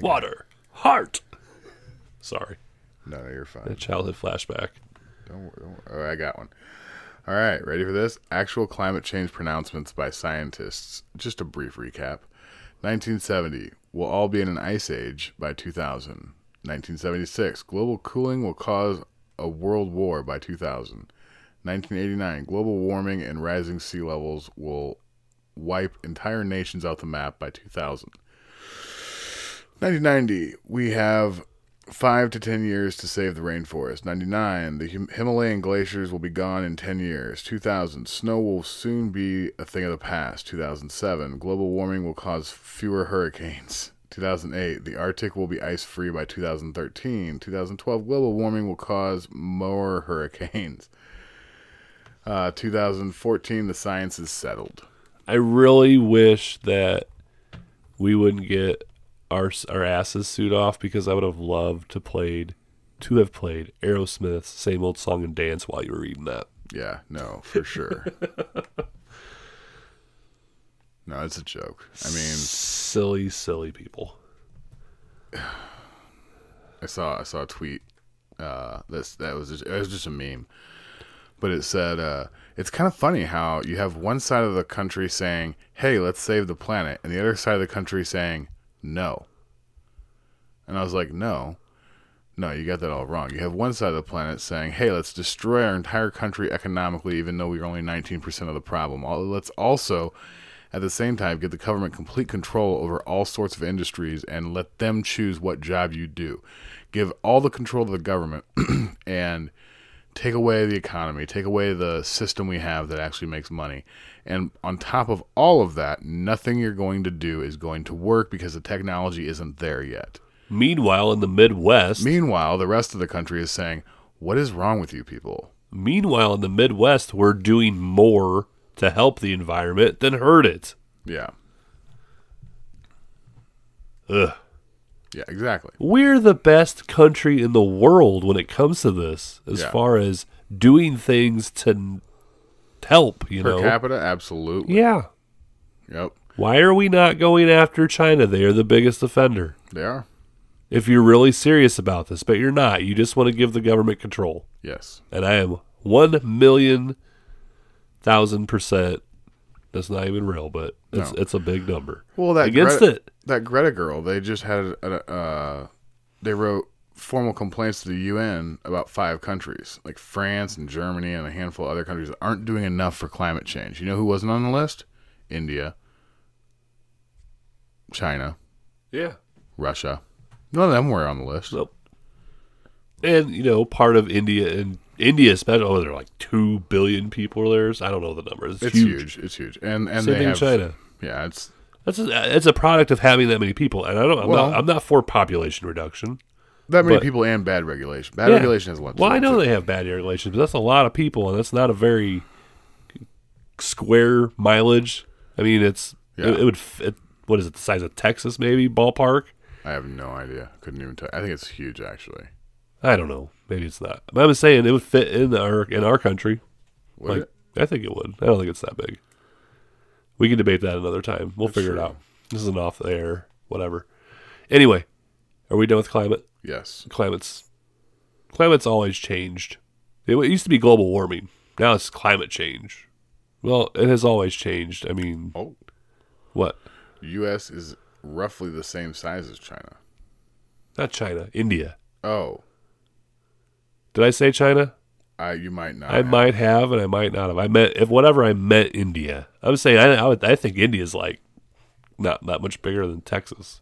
water, heart. Sorry, No, no, you're fine. a childhood flashback. Don't, don't, oh, I got one. All right, ready for this? Actual climate change pronouncements by scientists. Just a brief recap. 1970, we'll all be in an ice age by 2000. 1976, global cooling will cause a world war by 2000. 1989, global warming and rising sea levels will wipe entire nations off the map by 2000. 1990, we have five to ten years to save the rainforest. 99, the Him- Himalayan glaciers will be gone in 10 years. 2000, snow will soon be a thing of the past. 2007, global warming will cause fewer hurricanes. 2008, the Arctic will be ice free by 2013. 2012, global warming will cause more hurricanes. Uh, 2014, the science is settled. I really wish that we wouldn't get our our asses suit off because I would have loved to played to have played Aerosmith's same old song and dance while you were reading that. Yeah, no, for sure. no, it's a joke. I mean, silly, silly people. I saw I saw a tweet. Uh, this that was just, it was just a meme, but it said uh, it's kind of funny how you have one side of the country saying, "Hey, let's save the planet," and the other side of the country saying, "No." And I was like, "No, no, you got that all wrong. You have one side of the planet saying, "Hey, let's destroy our entire country economically, even though we're only 19% of the problem. Let's also." At the same time, give the government complete control over all sorts of industries and let them choose what job you do. Give all the control to the government and take away the economy, take away the system we have that actually makes money. And on top of all of that, nothing you're going to do is going to work because the technology isn't there yet. Meanwhile, in the Midwest, Meanwhile, the rest of the country is saying, What is wrong with you people? meanwhile in the Midwest, we're doing more to help the environment than hurt it. Yeah. Ugh. Yeah, exactly. We're the best country in the world when it comes to this, as Yeah. far as doing things to help. You Per know, capita, absolutely. yeah. Yep. Why are we not going after China? They are the biggest offender. They are. If you're really serious about this, but you're not, you just want to give the government control. Yes. And I am one million thousand percent. That's not even real, but it's No. it's a big number. Well, that against Greta, it. that Greta girl, they just had a, uh, they wrote formal complaints to the UN about five countries, like France and Germany and a handful of other countries that aren't doing enough for climate change. You know who wasn't on the list? India, China, Yeah. Russia. None of them were on the list. Nope. and you know, part of India and India, especially, oh, there are like two billion people there. I don't know the numbers. It's, It's huge. huge. It's huge. And and Same they have China. Yeah, it's That's a, it's a product of having that many people, and I don't. I'm, Well- not, I'm not for population reduction. that many But- people and bad regulation. Bad Yeah. regulation has a lot. Well, I know it. they have bad regulations, but that's a lot of people, and that's not a very square mileage. I mean, it's Yeah. it, it would fit. What is it? The size of Texas, maybe ballpark. I have no idea. Couldn't even tell. I think it's huge, actually. I don't know. Maybe it's not. But I'm saying it would fit in our in our country. Would like, it? I think it would. I don't think it's that big. We can debate that another time. We'll figure it out. This isn't off the air. Whatever. Anyway, are we done with climate? Yes. Climate's climate's always changed. It used to be global warming. Now it's climate change. Well, it has always changed. I mean, Oh, what? U.S. is roughly the same size as China. Not China, India. Oh, Did I say China? I you might not. I have. might have, and I might not have. I meant if whatever I meant India. I'm saying I, I, would, I think India's like not that much bigger than Texas.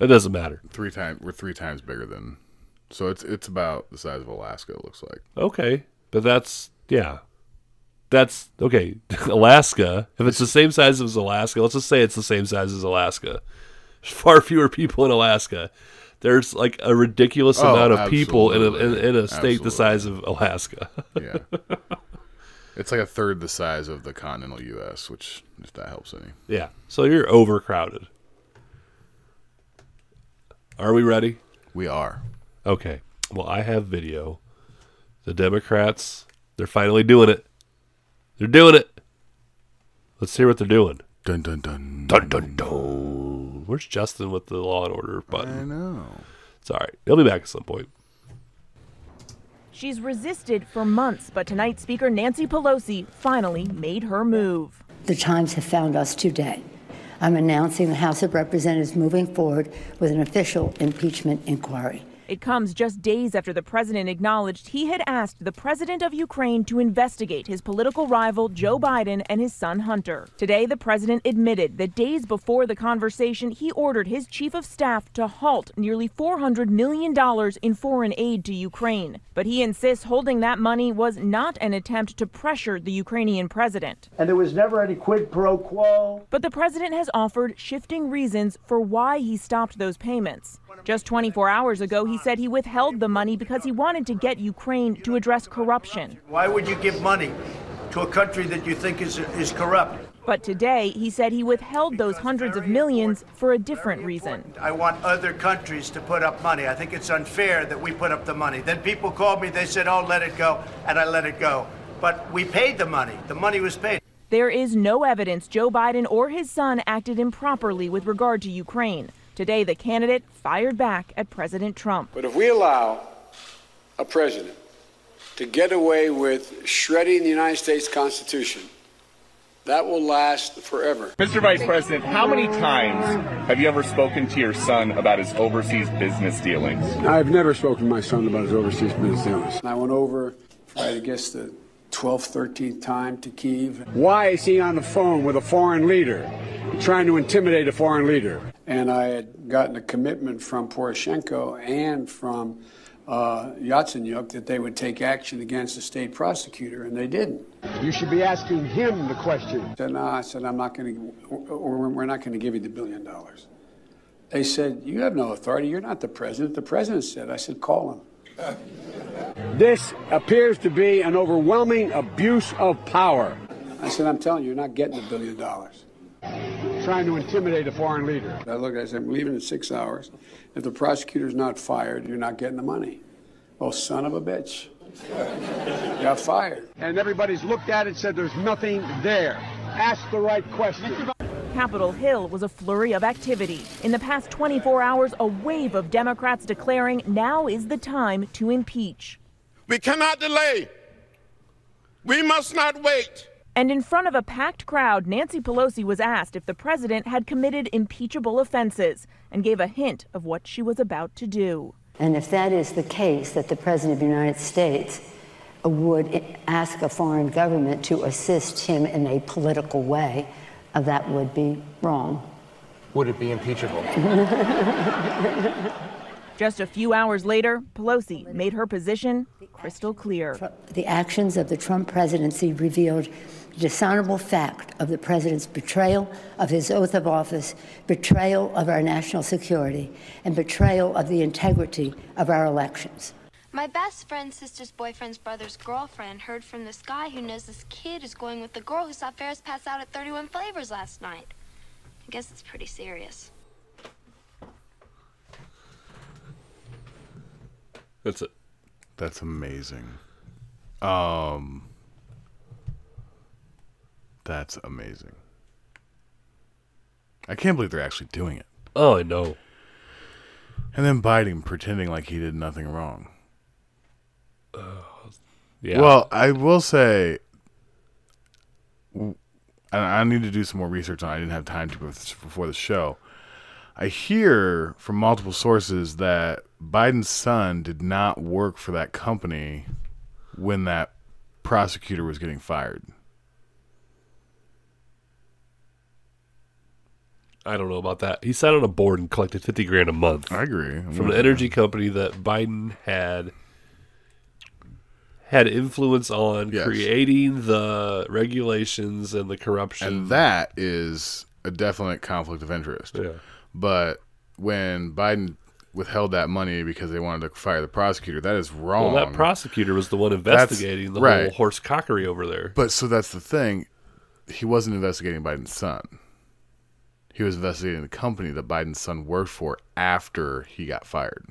It doesn't matter. three times. We're three times bigger than. So it's it's about the size of Alaska. It looks like. Okay, but that's yeah, that's okay. Alaska. If it's the same size as Alaska, let's just say it's the same size as Alaska. There's far fewer people in Alaska. There's like a ridiculous Oh, amount of people in a, in, in a state the size of Alaska. Yeah. it's like a third the size of the continental U.S., which if that helps any. yeah, so you're overcrowded. Are we ready? We are. Okay. Well, I have video. The Democrats, they're finally doing it. They're doing it. Let's hear what they're doing. Dun dun dun. Dun dun dun. Where's Justin with the Law and Order button? I know. It's all right. He'll be back at some point. She's resisted for months, but tonight Speaker Nancy Pelosi finally made her move. The Times have found us today. I'm announcing the House of Representatives moving forward with an official impeachment inquiry. It comes just days after the president acknowledged he had asked the president of Ukraine to investigate his political rival Joe Biden and his son Hunter. Today, the president admitted that days before the conversation, he ordered his chief of staff to halt nearly $400 million in foreign aid to Ukraine. But he insists holding that money was not an attempt to pressure the Ukrainian president. and there was never any quid pro quo. But the president has offered shifting reasons for why he stopped those payments. Just 24 hours ago, he said he withheld the money because he wanted to get Ukraine to address corruption. Why would you give money to a country that you think is, is corrupt? But today, he said he withheld those hundreds of millions for a different reason. I want other countries to put up money. I think it's unfair that we put up the money. Then people called me, they said, oh, let it go, and I let it go. But we paid the money. The money was paid. There is no evidence Joe Biden or his son acted improperly with regard to Ukraine. Today, the candidate fired back at President Trump. But if we allow a president to get away with shredding the United States Constitution, that will last forever. Mr. Vice President, how many times have you ever spoken to your son about his overseas business dealings? I've never spoken to my son about his overseas business dealings. I went over, I guess, the 12th, 13th time to Kiev, Why is he on the phone with a foreign leader, trying to intimidate a foreign leader? and I had gotten a commitment from Poroshenko and from uh, Yatsenyuk that they would take action against the state prosecutor, and they didn't. You should be asking him the question. I said, no, I said, I'm not going to, or we're not going to give you the billion dollars. They said, you have no authority. You're not the president. The president said, I said, call him. This appears to be an overwhelming abuse of power, I said, I'm telling you, you're not getting the billion dollars. trying to intimidate a foreign leader. I looked, I said, I'm leaving in six hours. If the prosecutor's not fired, you're not getting the money. Oh, son of a bitch. Got fired. And everybody's looked at it and said there's nothing there. Ask the right question. Capitol Hill was a flurry of activity. In the past 24 hours, a wave of Democrats declaring now is the time to impeach. We cannot delay. We must not wait. And in front of a packed crowd, Nancy Pelosi was asked if the president had committed impeachable offenses and gave a hint of what she was about to do. And if that is the case, that the President of the United States would ask a foreign government to assist him in a political way, uh, that would be wrong. Would it be impeachable? Just a few hours later, Pelosi made her position crystal clear. The actions of the Trump presidency revealed the dishonorable fact of the president's betrayal of his oath of office, betrayal of our national security, and betrayal of the integrity of our elections. My best friend's sister's boyfriend's brother's girlfriend heard from this guy who knows this kid is going with the girl who saw Ferris pass out at 31 Flavors last night. I guess it's pretty serious. That's it. That's amazing. Um That's amazing. I can't believe they're actually doing it. Oh, I know. And then Biden pretending like he did nothing wrong. Yeah. Well, I will say, and I need to do some more research on. it. I didn't have time to before the show. I hear from multiple sources that Biden's son did not work for that company when that prosecutor was getting fired. I don't know about that. He sat on a board and collected fifty grand a month. I agree. From an energy company that Biden had had influence on Yes. creating the regulations and the corruption. And that is a definite conflict of interest. Yeah. But when Biden withheld that money because they wanted to fire the prosecutor, that is wrong. well, that prosecutor was the one That's- investigating the right. whole horse cockery over there. But so that's the thing. He wasn't investigating Biden's son. He was investigating the company that Biden's son worked for after he got fired.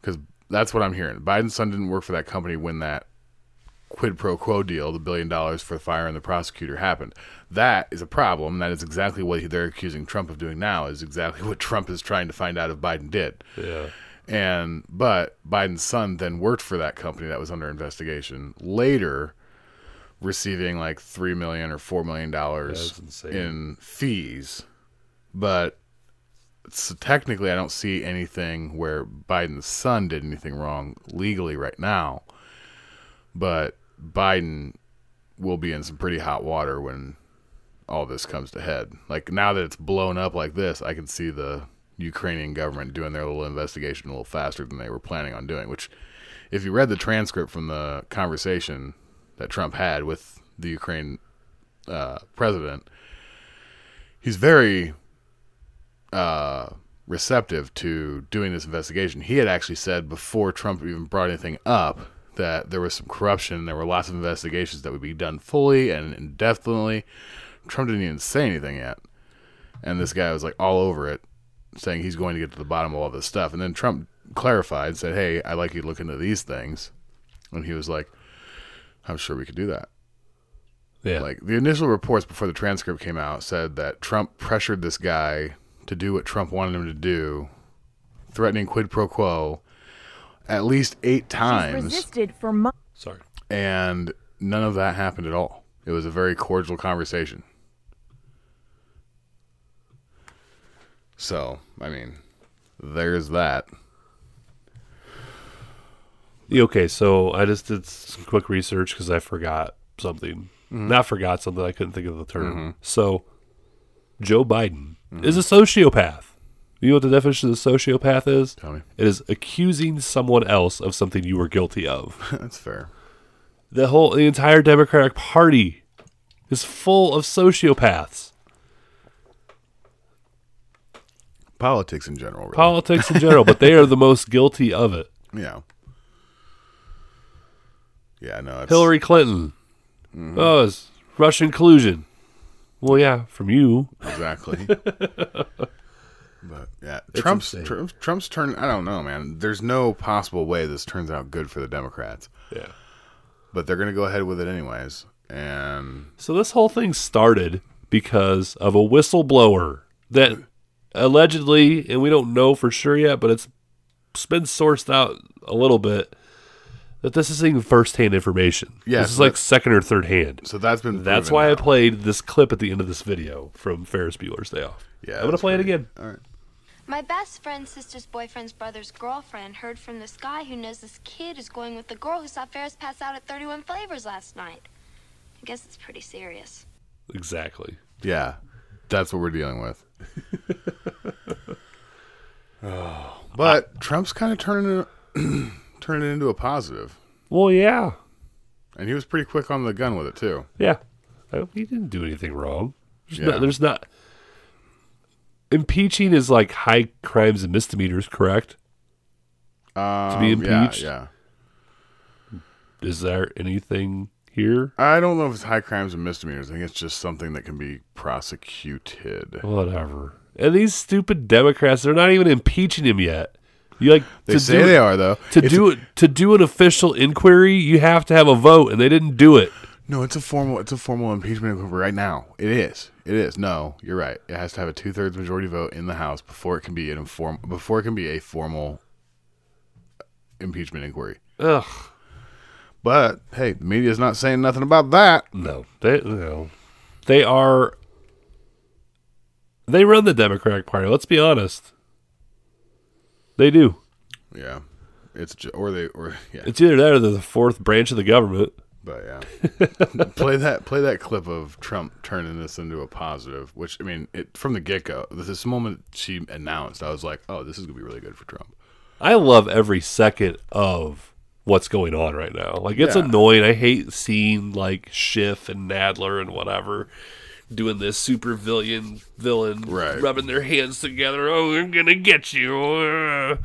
Because that's what I'm hearing. Biden's son didn't work for that company when that quid pro quo deal, the billion dollars for the firing the prosecutor, happened. That is a problem. That is exactly what they're accusing Trump of doing now. Is exactly what Trump is trying to find out if Biden did. Yeah. And but Biden's son then worked for that company that was under investigation. Later, receiving like three million or four million dollars in fees. But so technically, I don't see anything where Biden's son did anything wrong legally right now. But Biden will be in some pretty hot water when all this comes to head. Like now that it's blown up like this, I can see the Ukrainian government doing their little investigation a little faster than they were planning on doing. Which, if you read the transcript from the conversation that Trump had with the Ukraine uh, president, he's very uh, receptive to doing this investigation. He had actually said before Trump even brought anything up that there was some corruption. And there were lots of investigations that would be done fully and indefinitely. Trump didn't even say anything yet, and this guy was like all over it, saying he's going to get to the bottom of all this stuff. And then Trump clarified, said, "Hey, I'd like you to look into these things," and he was like, "I'm sure we could do that." Yeah. Like the initial reports before the transcript came out said that Trump pressured this guy to do what Trump wanted him to do, threatening quid pro quo at least eight She's times, resisted for months. Sorry. and none of that happened at all. It was a very cordial conversation. So, I mean, there's that. Okay, so I just did some quick research because I forgot something. Mm-hmm. Not forgot something. I couldn't think of the term. So, Joe Biden is a sociopath. You know what the definition of a sociopath is? Tell me. It is accusing someone else of something you were guilty of. That's fair. the whole, the entire Democratic Party is full of sociopaths. Politics in general, really. Politics in general, but they are the most guilty of it. yeah. Yeah, no, it's, Hillary Clinton. Mm-hmm. Oh, it's Russian collusion. Well, yeah, from you. Exactly. but yeah, Trump's insane. Trump's Trump's turn. I don't know, man. There's no possible way this turns out good for the Democrats, Yeah. but they're going to go ahead with it anyways. And So this whole thing started because of a whistleblower that allegedly, and we don't know for sure yet, but it's it's been sourced out a little bit that this isn't first-hand information. Yeah, this is like second or third hand. so that's been. That's proven why I played this clip at the end of this video from Ferris Bueller's Day Off. Yeah, I'm gonna that's play it again. All right. My best friend's sister's boyfriend's brother's girlfriend heard from this guy who knows this kid is going with the girl who saw Ferris pass out at 31 Flavors last night. I guess it's pretty serious. Exactly. Yeah, that's what we're dealing with. But Trump's kind of turning turning it into a positive, Well, yeah, and he was pretty quick on the gun with it too. yeah. Uh, He didn't do anything wrong. There's, Yeah. not, there's not. Impeaching is like high crimes and misdemeanors, correct? Um, be yeah, impeached? Yeah, Is there anything here? I don't know if it's high crimes and misdemeanors. I think it's just something that can be prosecuted. Whatever. And these stupid Democrats, they're not even impeaching him yet. You like They to say do- they are, though. To It's- do it to do an official inquiry, you have to have a vote, and they didn't do it. No, it's a formal. It's a formal impeachment inquiry right now. It is. It is. No, you're right. It has to have a two thirds majority vote in the House before it can be an inform before it can be a formal impeachment inquiry. Ugh. But hey, the media's not saying nothing about that. No, they no, they are. They run the Democratic Party. Let's be honest. They do. Yeah, it's ju- or they or yeah. It's either that or they're the fourth branch of the government. But yeah, play that play that clip of Trump turning this into a positive. Which I mean, it from the get go. This moment she announced, I was like, oh, this is gonna be really good for Trump. I love every second of what's going on right now. Like it's Yeah. annoying. I hate seeing like Schiff and Nadler and whatever doing this super villain villain Right. rubbing their hands together. Oh, we're gonna get you. uh."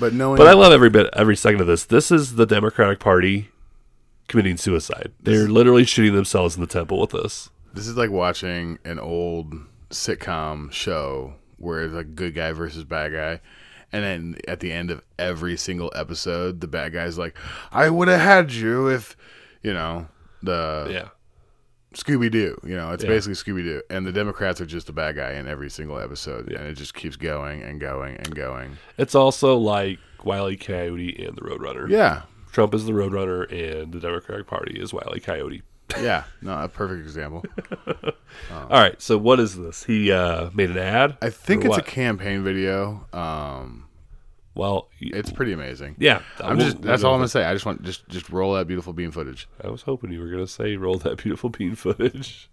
But knowing, But I love every bit, every second of this. This is the Democratic Party committing suicide. They're literally shooting themselves in the temple with this. This is like watching an old sitcom show where it's like good guy versus bad guy. And then at the end of every single episode, the bad guy's like, I would have had you if, you know, the Yeah. Scooby Doo. You know, it's Yeah. basically Scooby Doo. And the Democrats are just the bad guy in every single episode. And it just keeps going and going and going. It's also like Wiley Coyote and the Roadrunner. Yeah. Trump is the Roadrunner, and the Democratic Party is Wiley Coyote. Yeah. No, a perfect example. All right, so what is this? He uh, made an ad. I think it's a campaign video. Um, well, it's pretty amazing. Yeah, I'm we'll- just we'll that's all I'm gonna say. I just want just just roll that beautiful bean footage. I was hoping you were going to say roll that beautiful bean footage.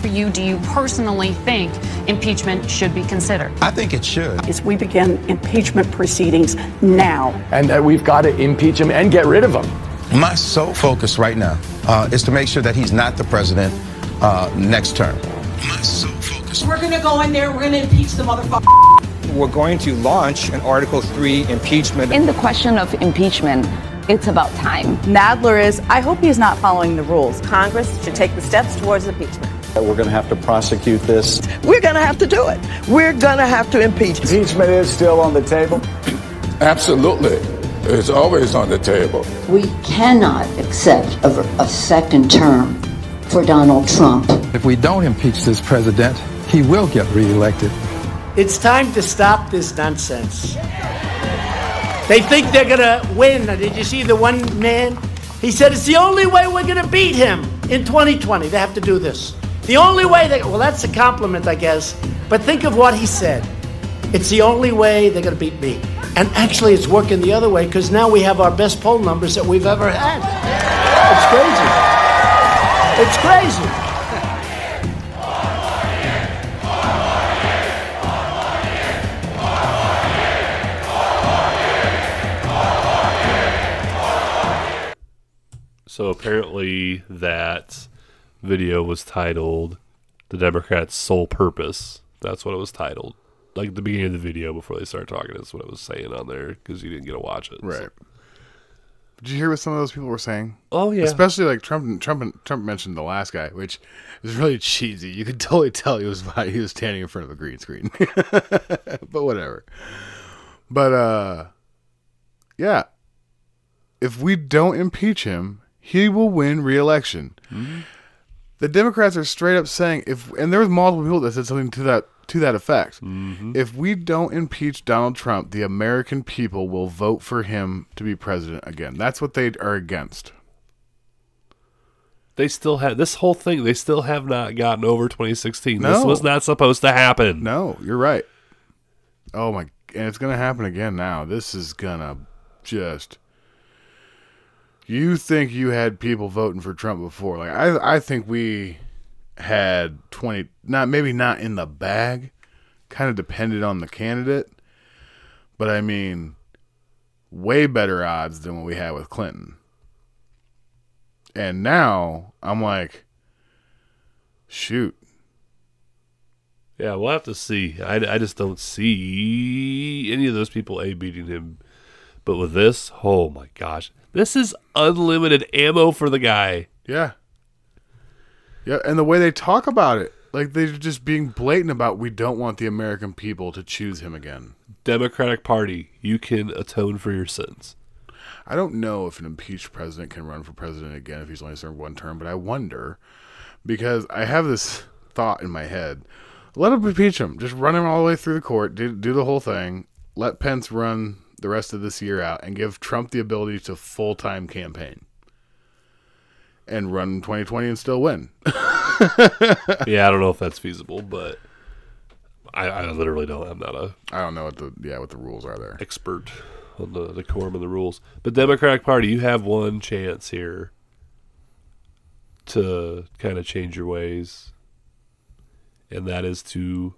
For you, do you personally think impeachment should be considered? I think it should. Is we begin impeachment proceedings now. And that we've got to impeach him and get rid of him. My sole focus right now uh, is to make sure that he's not the president uh, next term. We're gonna go in there, we're gonna impeach the motherfucker. We're going to launch an Article 3 impeachment. In the question of impeachment, it's about time. Nadler is, I hope he's not following the rules. Congress should take the steps towards impeachment. We're going to have to prosecute this. We're going to have to do it. We're going to have to impeach. Impeachment is still on the table. Absolutely. It's always on the table. We cannot accept a, a second term for Donald Trump. If we don't impeach this president, he will get reelected. It's time to stop this nonsense. They think they're gonna win. Did you see the one man? He said it's the only way we're gonna beat him in 2020. They have to do this. The only way they well, that's a compliment, I guess. But think of what he said. It's the only way they're gonna beat me. And actually, it's working the other way because now we have our best poll numbers that we've ever had. It's crazy. It's crazy. So apparently, that video was titled "The Democrats' Sole Purpose." That's what it was titled. Like the beginning of the video, before they started talking, that's what it was saying on there because you didn't get to watch it. Right. Did you hear what some of those people were saying? Oh, yeah. especially like Trump. Trump. Trump mentioned the last guy, which is really cheesy. You could totally tell he was he was standing in front of a green screen. but whatever. But uh, yeah. If we don't impeach him, he will win re-election. The Democrats are straight up saying if, and there was multiple people that said something to that to that effect. Mm-hmm. If we don't impeach Donald Trump, the American people will vote for him to be president again. That's what they are against. They still have this whole thing. They still have not gotten over 2016. This was not supposed to happen. No, you're right. Oh my, and it's gonna happen again now. This is gonna just. You think you had people voting for Trump before? Like I, I think we had 20 not maybe not in the bag, kind of depended on the candidate, but I mean way better odds than what we had with Clinton. And now I'm like shoot. Yeah, we'll have to see. I, I just don't see any of those people A beating him. But with this, oh my gosh. This is unlimited ammo for the guy. Yeah. Yeah, and the way they talk about it, like they're just being blatant about we don't want the American people to choose him again. Democratic Party, you can atone for your sins. I don't know if an impeached president can run for president again if he's only served one term, but I wonder because I have this thought in my head. Let him impeach him. Just run him all the way through the court. Do, do the whole thing. Let Pence run the rest of this year out and give Trump the ability to full time campaign and run 2020 and still win. yeah, I don't know if that's feasible, but I, I literally don't. I'm not a. I don't know what the yeah what the rules are there. Expert on the the quorum of the rules, but Democratic Party, you have one chance here to kind of change your ways, and that is to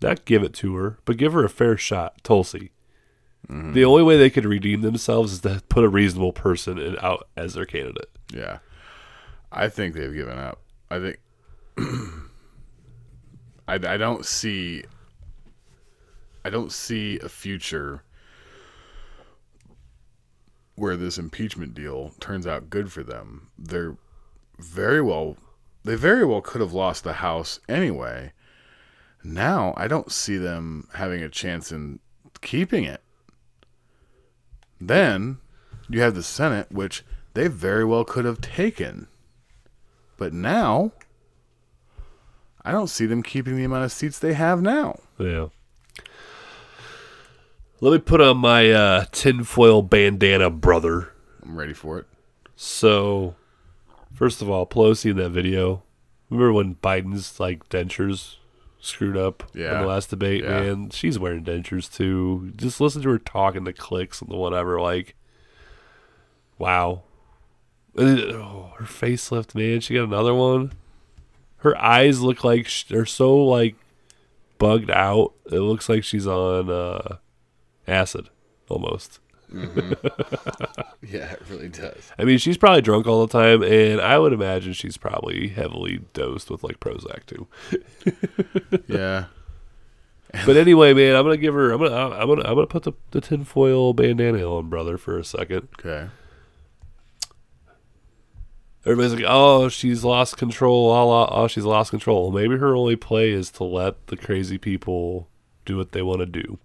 not give it to her, but give her a fair shot, Tulsi. Mm-hmm. The only way they could redeem themselves is to put a reasonable person in, out as their candidate. Yeah, I think they've given up. I think I, I don't see I don't see a future where this impeachment deal turns out good for them. They're very well they very well could have lost the house anyway. Now I don't see them having a chance in keeping it. Then you have the Senate, which they very well could have taken. But now I don't see them keeping the amount of seats they have now. Yeah. Let me put on my uh, tinfoil bandana, brother. I'm ready for it. So, first of all, Pelosi in that video. Remember when Biden's like dentures screwed up Yeah. in the last debate? Yeah. Man, she's wearing dentures too. Just listen to her talking to clicks and the whatever. Like, wow. And then, oh, her facelift, man. She got another one. Her eyes look like sh- they're so like bugged out. It looks like she's on uh, acid almost. Mm-hmm. Yeah, it really does. I mean, she's probably drunk all the time, and I would imagine she's probably heavily dosed with like Prozac too. Yeah. but anyway, man, I'm gonna give her. I'm gonna. I'm gonna. I'm gonna put the, the tinfoil bandana on, brother, for a second. Okay. Everybody's like, "Oh, she's lost control. Oh, oh, she's lost control." Maybe her only play is to let the crazy people do what they want to do.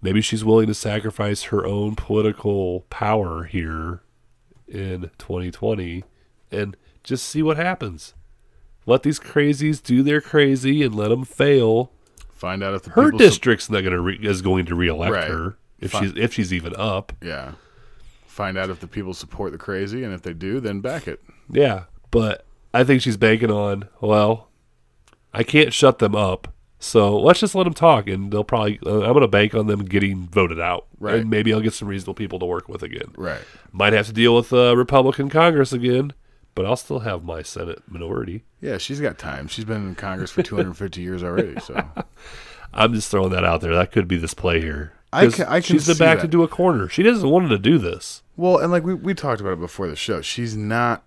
Maybe she's willing to sacrifice her own political power here in 2020 and just see what happens. Let these crazies do their crazy and let them fail. Find out if the her district's not going to re- is going to reelect Right. her if Fine. she's if she's even up. Yeah. Find out if the people support the crazy, and if they do, then back it. Yeah, but I think she's banking on, well, I can't shut them up. So let's just let them talk, and they'll probably. Uh, I'm going to bank on them getting voted out, Right. And maybe I'll get some reasonable people to work with again. Right. Might have to deal with uh, Republican Congress again, but I'll still have my Senate minority. Yeah, she's got time. She's been in Congress for 250 years already. So I'm just throwing that out there. That could be this play here. I can- I can she's been see back that. to do a corner. She doesn't want to do this. well, and like we, we talked about it before the show. She's not.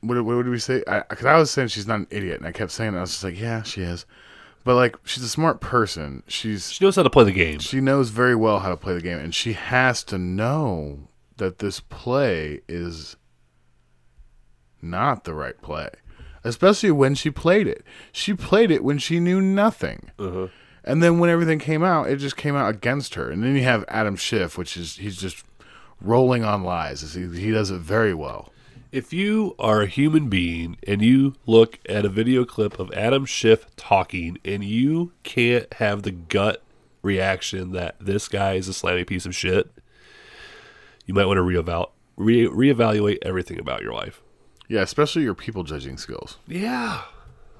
What, what did we say? Because I, was saying she's not an idiot, and I kept saying it. I was just like, yeah, she is. But like, she's a smart person. She's she knows how to play the game. She knows very well how to play the game, and she has to know that this play is not the right play. Especially when she played it. She played it when she knew nothing. Uh-huh. And then when everything came out, it just came out against her. And then you have Adam Schiff, which is he's just rolling on lies. He, he does it very well. If you are a human being and you look at a video clip of Adam Schiff talking and you can't have the gut reaction that this guy is a slimy piece of shit, you might want to reeval- re- reevaluate everything about your life. Yeah, especially your people judging skills. Yeah.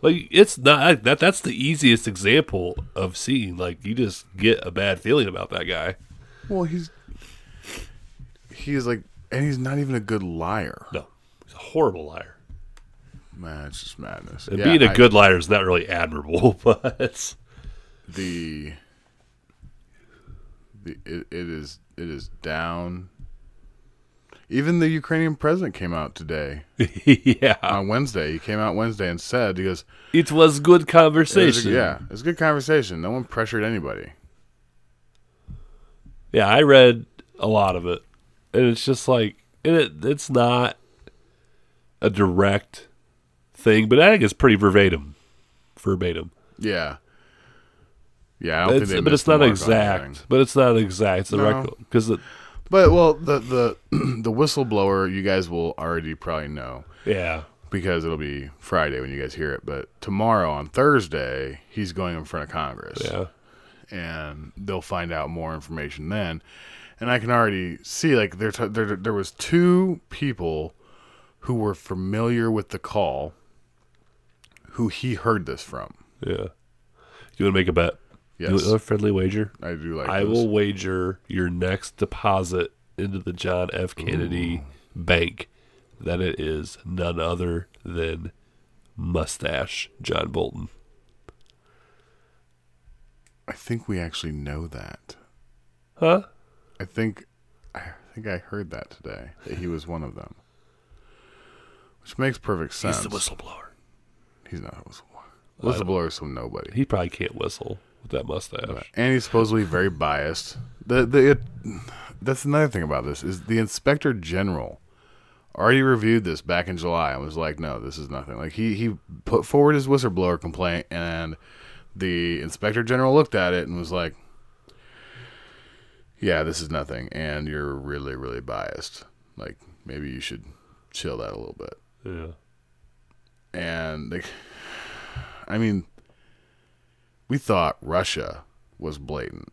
Like it's not that that's the easiest example of seeing like you just get a bad feeling about that guy. Well, he's he is like, and he's not even a good liar. No, he's a horrible liar. Man, it's just madness. And Yeah, being a I- good liar is not really admirable, but the the it, it is it is down. Even the Ukrainian president came out today. yeah, on Wednesday he came out Wednesday and said he goes, it was good it was conversation. yeah, it was good conversation. No one pressured anybody. Yeah, I read a lot of it, and it's just like it, it's not a direct thing, but I think it's pretty verbatim, verbatim. Yeah, yeah. I don't It's- but it's not exact. But it's not exact. It's a No. record because But well, the the the whistleblower, you guys will already probably know. Yeah. Because it'll be Friday when you guys hear it, but tomorrow on Thursday, he's going in front of Congress. Yeah. And they'll find out more information then. And I can already see like there there there was two people who were familiar with the call who he heard this from. Yeah. You want to make a bet? Yes. A friendly wager? I do like I those. will wager your next deposit into the John F. Kennedy Bank that it is none other than Mustache John Bolton. I think we actually know that. Huh? I think I think I heard that today that he was one of them. Which makes perfect sense. He's the whistleblower. He's not a whistleblower. I Whistleblower is from nobody. He probably can't whistle with that mustache. And he's supposedly very biased. The the it, that's another thing about this is the inspector general already reviewed this back in July and was like, no, this is nothing. Like he he put forward his whistleblower complaint and the inspector general looked at it and was like, yeah, this is nothing, and you're really really biased. Like maybe you should chill that a little bit. Yeah. And like, I mean, we thought Russia was blatant.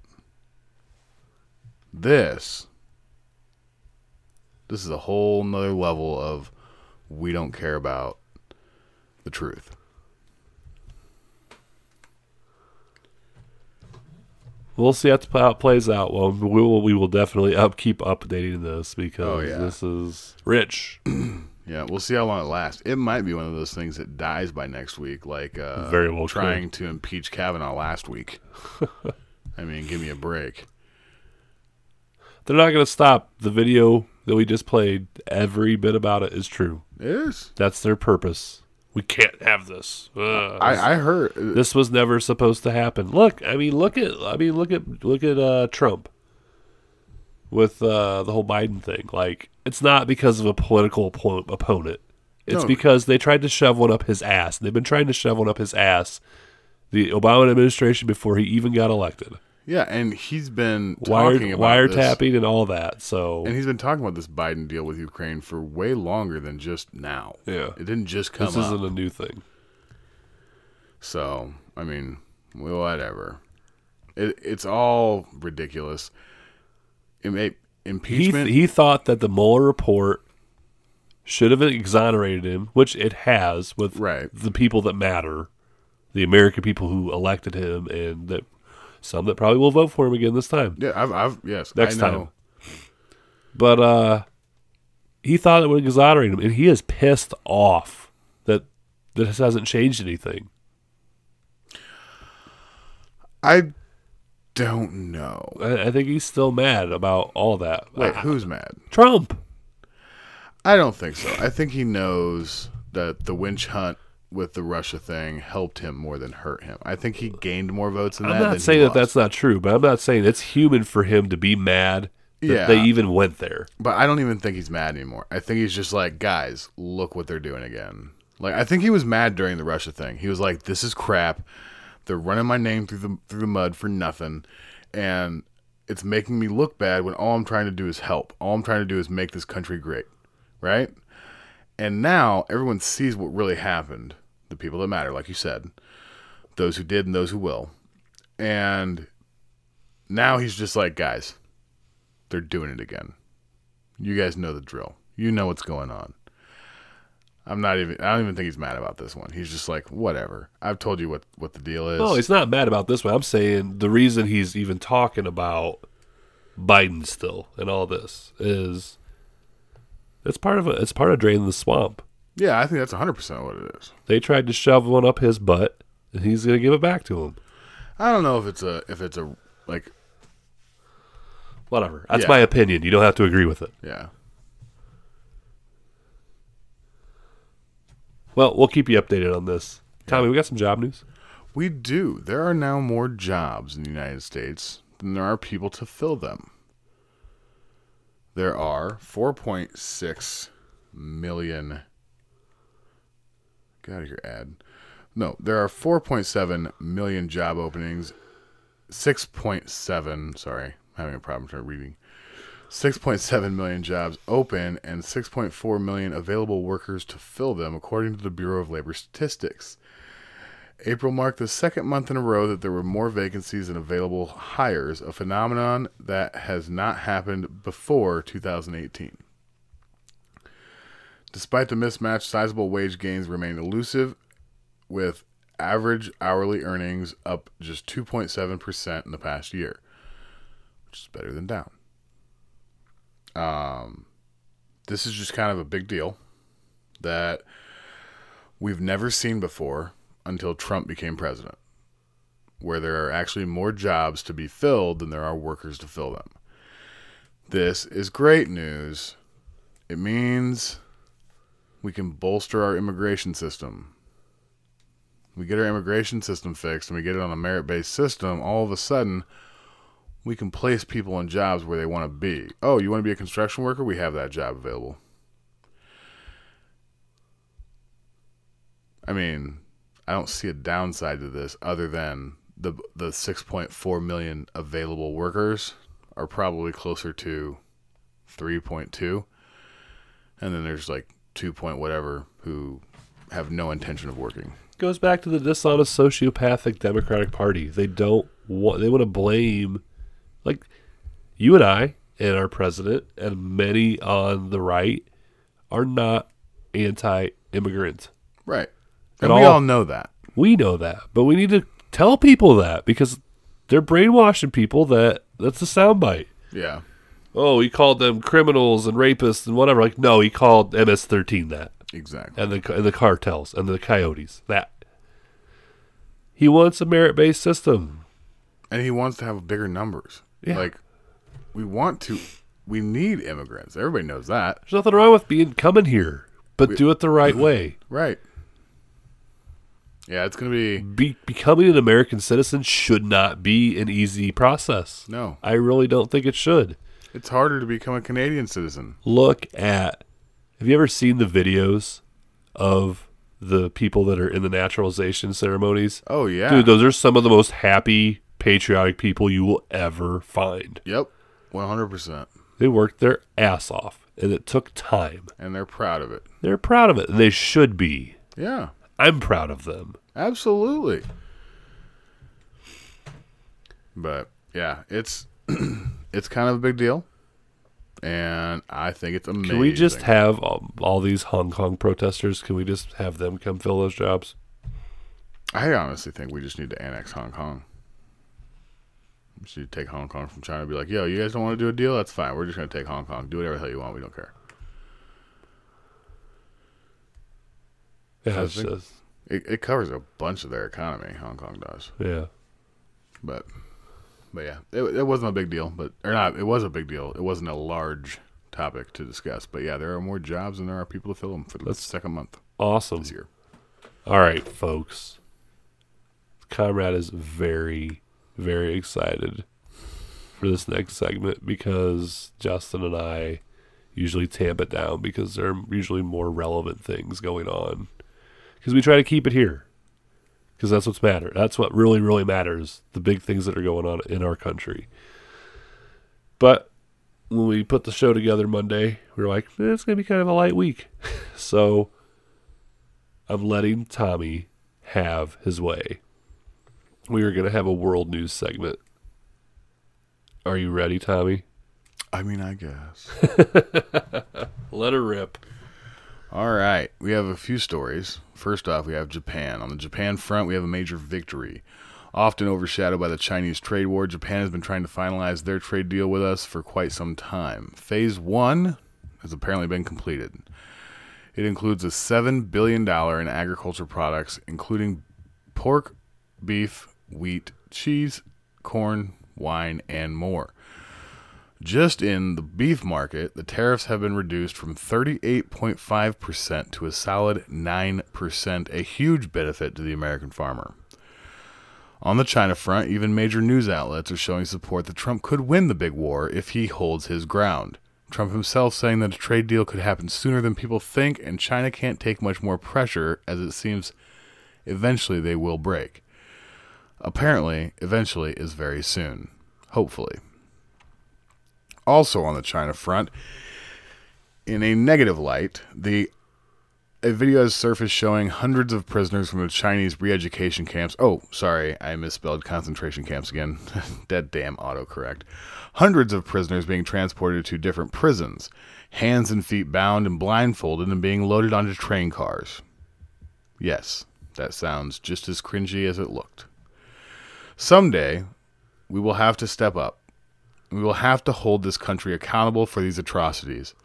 This, this is a whole nother level of we don't care about the truth. We'll see how it plays out. Well, we will we will definitely up keep updating this because Oh, yeah. this is rich. Yeah, we'll see how long it lasts. It might be one of those things that dies by next week, like uh, Very well trying to impeach Kavanaugh last week. I mean, give me a break. They're not going to stop the video that we just played. Every bit about it is true. It is. That's their purpose. We can't have this. Ugh. I, I heard this was never supposed to happen. Look, I mean, look at, I mean, look at, look at uh, Trump with uh, the whole Biden thing. Like, it's not because of a political oppo- opponent. It's No. because they tried to shove one up his ass. They've been trying to shove one up his ass. The Obama administration before he even got elected. Yeah, and he's been Wired, talking about this- wiretapping and all that. So And he's been talking about this Biden deal with Ukraine for way longer than just now. Yeah. It didn't just come this up. isn't a new thing. So, I mean, whatever. It, it's all ridiculous. It may, He, impeachment. he thought that the Mueller report should have exonerated him, which it has with the people that matter, the American people who elected him, and that some that probably will vote for him again this time. yeah, I've, I've yes, next I know. time. But uh, he thought it would exonerate him, and he is pissed off that this hasn't changed anything. I don't know. I, I think he's still mad about all that. Wait, Ah, who's mad? Trump. I don't think so. I think he knows that the winch hunt with the Russia thing helped him more than hurt him. I think he gained more votes than that. I'm not saying that that's not true, but I'm not saying it's human for him to be mad that Yeah. they even went there. But I don't even think he's mad anymore. I think he's just like, guys, look what they're doing again. Like I think he was mad during the Russia thing. He was like, this is crap. They're running my name through the through the mud for nothing, and it's making me look bad when all I'm trying to do is help. All I'm trying to do is make this country great, right? And now everyone sees what really happened. The people that matter, like you said, those who did and those who will, and now he's just like, guys, they're doing it again. You guys know the drill. You know what's going on. I'm not even. I don't even think he's mad about this one. He's just like, whatever. I've told you what what the deal is. No, he's not mad about this one. I'm saying the reason he's even talking about Biden still and all this is it's part of a, it's part of draining the swamp. Yeah, I think that's 100% what it is. They tried to shove one up his butt, and he's going to give it back to him. I don't know if it's a if it's a like Whatever. That's Yeah. my opinion. You don't have to agree with it. yeah. Well, we'll keep you updated on this. Tommy, we got some job news. We do. There are now more jobs in the United States than there are people to fill them. There are 4.6 million. Get out of here, ad. No, there are 4.7 million job openings. 6.7, sorry, I'm having a problem trying reading. 6.7 million jobs open and 6.4 million available workers to fill them, according to the Bureau of Labor Statistics. April marked the second month in a row that there were more vacancies than available hires, a phenomenon that has not happened before 2018. Despite the mismatch, sizable wage gains remain elusive, with average hourly earnings up just 2.7% in the past year, which is better than down. Um, this is just kind of a big deal that we've never seen before until Trump became president, where there are actually more jobs to be filled than there are workers to fill them. This is great news. It means we can bolster our immigration system. We get our immigration system fixed and we get it on a merit based system, all of a sudden we can place people in jobs where they want to be. Oh, you want to be a construction worker? We have that job available. I mean, I don't see a downside to this other than the the 6.4 million available workers are probably closer to 3.2 and then there's like 2 point whatever who have no intention of working. Goes back to the dishonest sociopathic Democratic Party. They don't want. They want to blame, like you and I and our president and many on the right are not anti-immigrant. Right. And we all. all know that. We know that, but we need to tell people that because they're brainwashing people that that's a soundbite. Yeah. Oh, he called them criminals and rapists and whatever. Like, no, he called MS-13 that. Exactly. And the and the cartels and the coyotes that. He wants a merit-based system. And he wants to have bigger numbers. Yeah. Like we want to we need immigrants. Everybody knows that. There's nothing wrong with being coming here, but We- do it the right way. Right. Yeah, it's going to be Be, becoming an American citizen should not be an easy process. No. I really don't think it should. it's harder to become a Canadian citizen. Look at have you ever seen the videos of the people that are in the naturalization ceremonies? Oh yeah. Dude, those are some of the most happy, patriotic people you will ever find. Yep. 100%. They worked their ass off, and it took time. And they're proud of it. They're proud of it, they should be. Yeah. I'm proud of them. Absolutely. But yeah, it's it's kind of a big deal, and I think it's amazing. Can we just have all, all these Hong Kong protesters? Can we just have them come fill those jobs? I honestly think we just need to annex Hong Kong. Should take Hong Kong from China and be like, yo, you guys don't want to do a deal? That's fine. We're just going to take Hong Kong. Do whatever the hell you want. We don't care. Yeah, it's just it, it covers a bunch of their economy. Hong Kong does. yeah. But, but yeah, it, it wasn't a big deal. But or not, it was a big deal. It wasn't a large topic to discuss. But yeah, there are more jobs than there are people to fill them for the That's- second month Awesome. this year. All right, folks. Komrade is very, very excited for this next segment because Justin and I usually tamp it down because there are usually more relevant things going on. Because we try to keep it here. Because that's what's matter. That's what really, really matters. The big things that are going on in our country. But when we put the show together Monday, we were like, eh, it's going to be kind of a light week. so I'm letting Tommy have his way. We are going to have a world news segment. Are you ready, Tommy? I mean, I guess. Let her rip. All right, we have a few stories. First off, we have Japan. On the Japan front, we have a major victory. Often overshadowed by the Chinese trade war, Japan has been trying to finalize their trade deal with us for quite some time. Phase one has apparently been completed. It includes a $7 billion in agriculture products, including pork, beef, wheat, cheese, corn, wine, and more. Just in the beef market, the tariffs have been reduced from 38.5% to a solid 9%, a huge benefit to the American farmer. On the China front, even major news outlets are showing support that Trump could win the big war if he holds his ground. Trump himself saying that a trade deal could happen sooner than people think, and China can't take much more pressure, as it seems eventually they will break. Apparently, eventually is very soon. Hopefully. Also on the China front, in a negative light, the a video has surfaced showing hundreds of prisoners from the Chinese re-education camps. Oh, sorry, I misspelled concentration camps again. Dead damn autocorrect. Hundreds of prisoners being transported to different prisons, hands and feet bound and blindfolded and being loaded onto train cars. Yes, that sounds just as cringy as it looked. Someday, we will have to step up. We will have to hold this country accountable for these atrocities.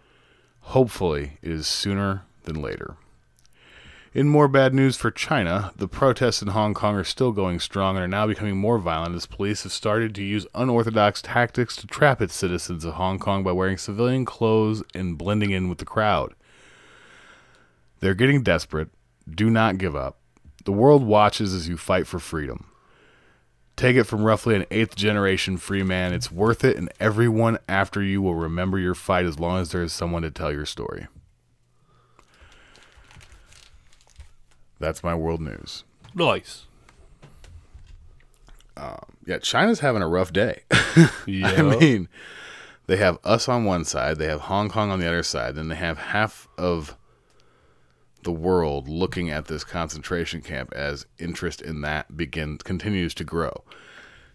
Hopefully, it is sooner than later. In more bad news for China, the protests in Hong Kong are still going strong and are now becoming more violent as police have started to use unorthodox tactics to trap its citizens of Hong Kong by wearing civilian clothes and blending in with the crowd. They're getting desperate. Do not give up. The world watches as you fight for freedom. Take it from roughly an eighth generation free man. It's worth it, and everyone after you will remember your fight as long as there is someone to tell your story. That's my world news. Nice. Um, yeah, China's having a rough day. Yeah. I mean, they have us on one side, they have Hong Kong on the other side, then they have half of the world looking at this concentration camp as interest in that begins continues to grow.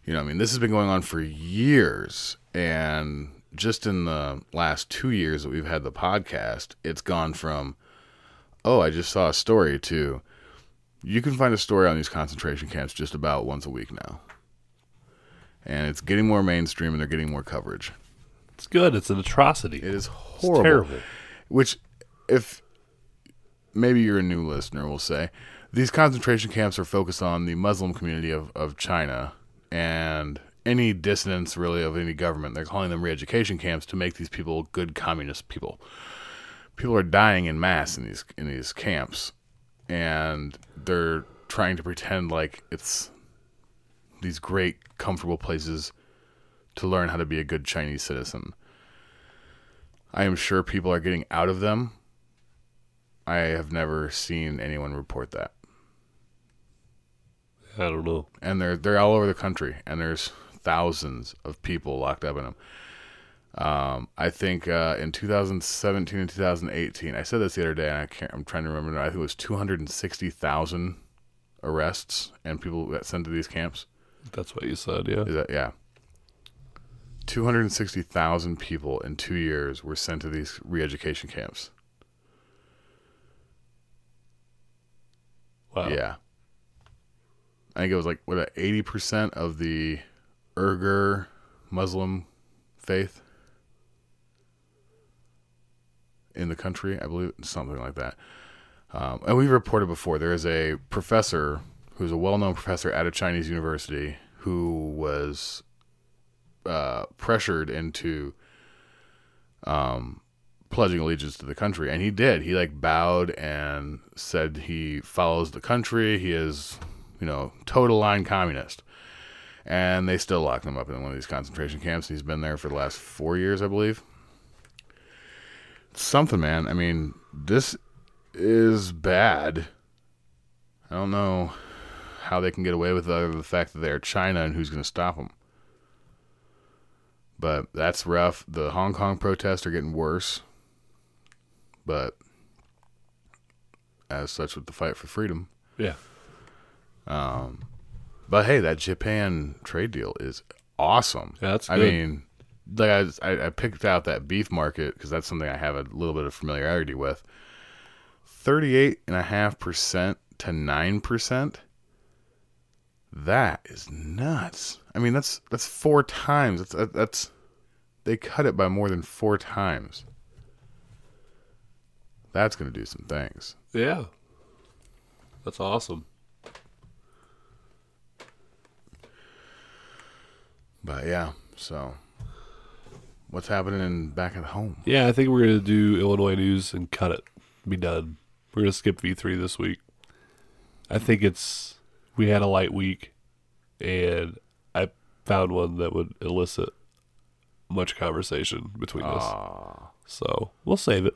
You know, I mean, this has been going on for years, and just in the last two years that we've had the podcast, it's gone from, oh, I just saw a story to, you can find a story on these concentration camps just about once a week now. And it's getting more mainstream and they're getting more coverage. It's good. It's an atrocity. It is horrible. terrible. Which, if maybe you're a new listener, we'll say these concentration camps are focused on the Muslim community of, of China and any dissidents really of any government. They're calling them re-education camps to make these people good communist people. People are dying in mass in these in these camps, and they're trying to pretend like it's these great comfortable places to learn how to be a good Chinese citizen. I am sure people are getting out of them. I have never seen anyone report that. I don't know. And they're they're all over the country, and there's thousands of people locked up in them. Um, I think uh, in 2017 and 2018, I said this the other day, and I can't. I'm trying to remember. now, I think it was 260,000 arrests and people that sent to these camps. That's what you said, yeah. Is that yeah? 260,000 people in two years were sent to these re-education camps. Wow. Yeah. I think it was like what eighty percent of the Uyghur Muslim faith in the country. I believe something like that. Um, and we've reported before. There is a professor who's a well-known professor at a Chinese university who was uh, pressured into um, pledging allegiance to the country, and he did. He like bowed and said he follows the country. He is, you know, total line communist. And they still locked him up in one of these concentration camps. He's been there for the last four years, I believe. Something, man. I mean, this is bad. I don't know how they can get away with it the fact that they're China and who's going to stop them. But that's rough. The Hong Kong protests are getting worse. But as such, with the fight for freedom. Yeah. Um, but hey, that Japan trade deal is awesome. Yeah, that's I mean, like I, I, I picked out that beef market because that's something I have a little bit of familiarity with. Thirty-eight and a half percent to nine percent. That is nuts. I mean, that's that's four times. That's that's they cut it by more than four times. That's going to do some things. Yeah. That's awesome. But yeah, so what's happening in back at home? Yeah, I think we're gonna do Illinois news and cut it. Be done. We're gonna skip V three this week. I think it's we had a light week, and I found one that would elicit much conversation between us. So we'll save it.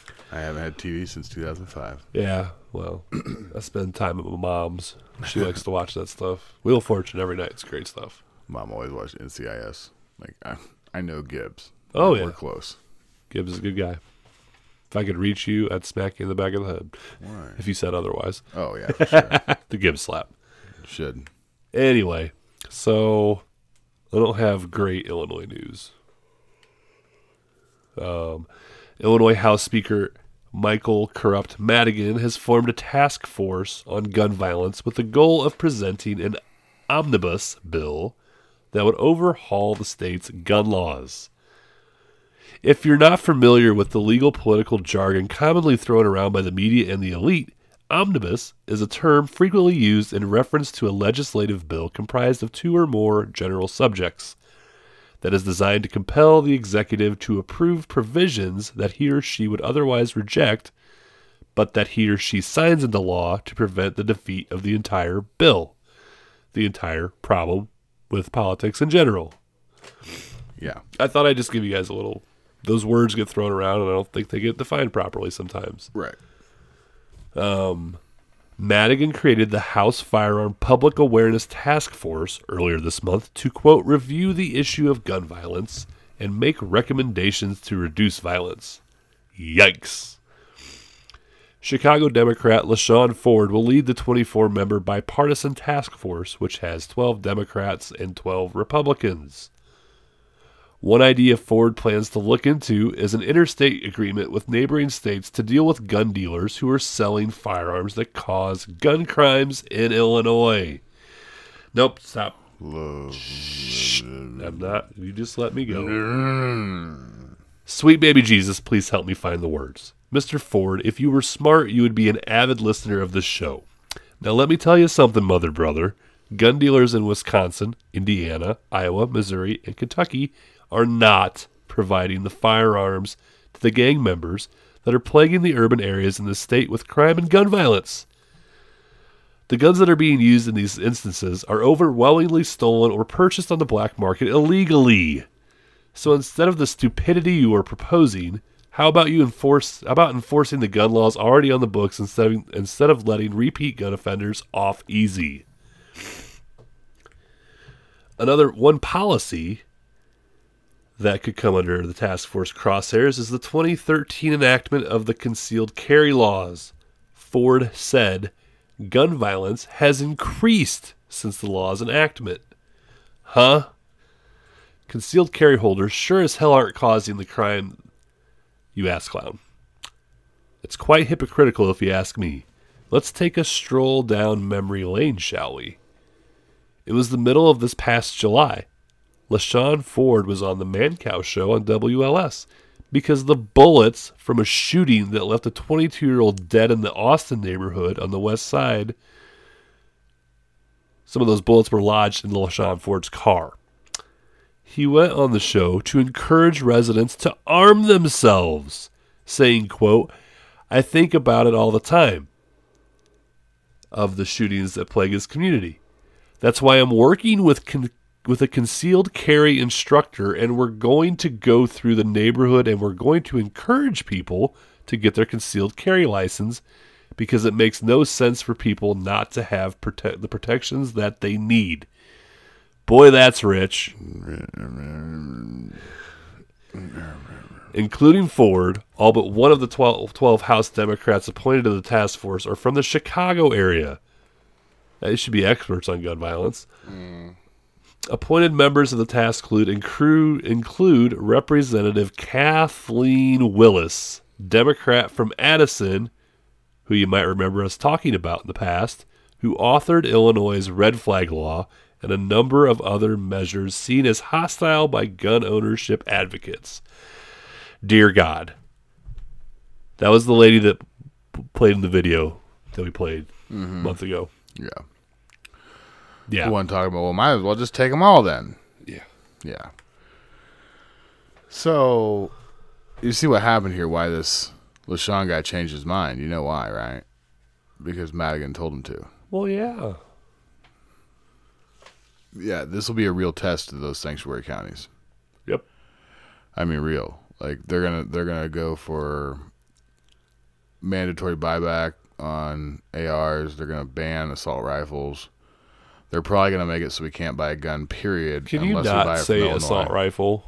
I haven't had TV since 2005. Yeah, well, I spend time at my mom's. She likes to watch that stuff. Wheel of Fortune every night. It's great stuff. Mom always watched NCIS. Like I, I know Gibbs. Oh yeah, We're close. Gibbs is a good guy. If I could reach you, I'd smack you in the back of the head. Why? If you said otherwise. Oh, yeah, for sure. the Gibbs slap. Should. Anyway, so I don't have great Illinois news. Um, Illinois House Speaker Michael Corrupt Madigan has formed a task force on gun violence with the goal of presenting an omnibus bill that would overhaul the state's gun laws. If you're not familiar with the legal political jargon commonly thrown around by the media and the elite, omnibus is a term frequently used in reference to a legislative bill comprised of two or more general subjects that is designed to compel the executive to approve provisions that he or she would otherwise reject, but that he or she signs into law to prevent the defeat of the entire bill, the entire problem with politics in general. Yeah. I thought I'd just give you guys a little. Those words get thrown around, and I don't think they get defined properly sometimes. Right. Um, Madigan created the House Firearm Public Awareness Task Force earlier this month to, quote, review the issue of gun violence and make recommendations to reduce violence. Yikes. Chicago Democrat LaShawn Ford will lead the 24 member bipartisan task force, which has 12 Democrats and 12 Republicans. One idea Ford plans to look into is an interstate agreement with neighboring states to deal with gun dealers who are selling firearms that cause gun crimes in Illinois. Nope, stop. Shh, I'm not. You just let me go. Sweet baby Jesus, please help me find the words. Mr. Ford, if you were smart, you would be an avid listener of this show. Now, let me tell you something, mother brother. Gun dealers in Wisconsin, Indiana, Iowa, Missouri, and Kentucky are not providing the firearms to the gang members that are plaguing the urban areas in the state with crime and gun violence. The guns that are being used in these instances are overwhelmingly stolen or purchased on the black market illegally. So instead of the stupidity you are proposing, how about you enforce how about enforcing the gun laws already on the books instead of instead of letting repeat gun offenders off easy? Another one policy that could come under the task force crosshairs is the 2013 enactment of the concealed carry laws. Ford said gun violence has increased since the law's enactment. Huh? Concealed carry holders sure as hell aren't causing the crime, you ass clown. It's quite hypocritical if you ask me. Let's take a stroll down memory lane, shall we? It was the middle of this past July. LaShawn Ford was on the Mancow show on WLS because the bullets from a shooting that left a 22 year old dead in the Austin neighborhood on the west side, some of those bullets were lodged in LaShawn Ford's car. He went on the show to encourage residents to arm themselves, saying, quote, I think about it all the time of the shootings that plague his community. That's why I'm working with con- with a concealed carry instructor and we're going to go through the neighborhood and we're going to encourage people to get their concealed carry license because it makes no sense for people not to have prote- the protections that they need. Boy, that's rich. including Ford, all but one of the 12, 12 House Democrats appointed to the task force are from the Chicago area. They should be experts on gun violence. Mm. Appointed members of the task include, include, include Representative Kathleen Willis, Democrat from Addison, who you might remember us talking about in the past, who authored Illinois' red flag law and a number of other measures seen as hostile by gun ownership advocates. Dear God. That was the lady that played in the video that we played a Mhm. month ago. Yeah. Yeah. The one talking about, well, might as well just take them all then. Yeah. Yeah. So, you see what happened here, why this LaShawn guy changed his mind. You know why, right? Because Madigan told him to. Well, yeah. Yeah, this will be a real test to those sanctuary counties. Yep. I mean, real. Like they're gonna they're gonna go for mandatory buyback on ARs. They're gonna ban assault rifles. They're probably gonna make it so we can't buy a gun. Period. Can you unless we buy not say assault rifle?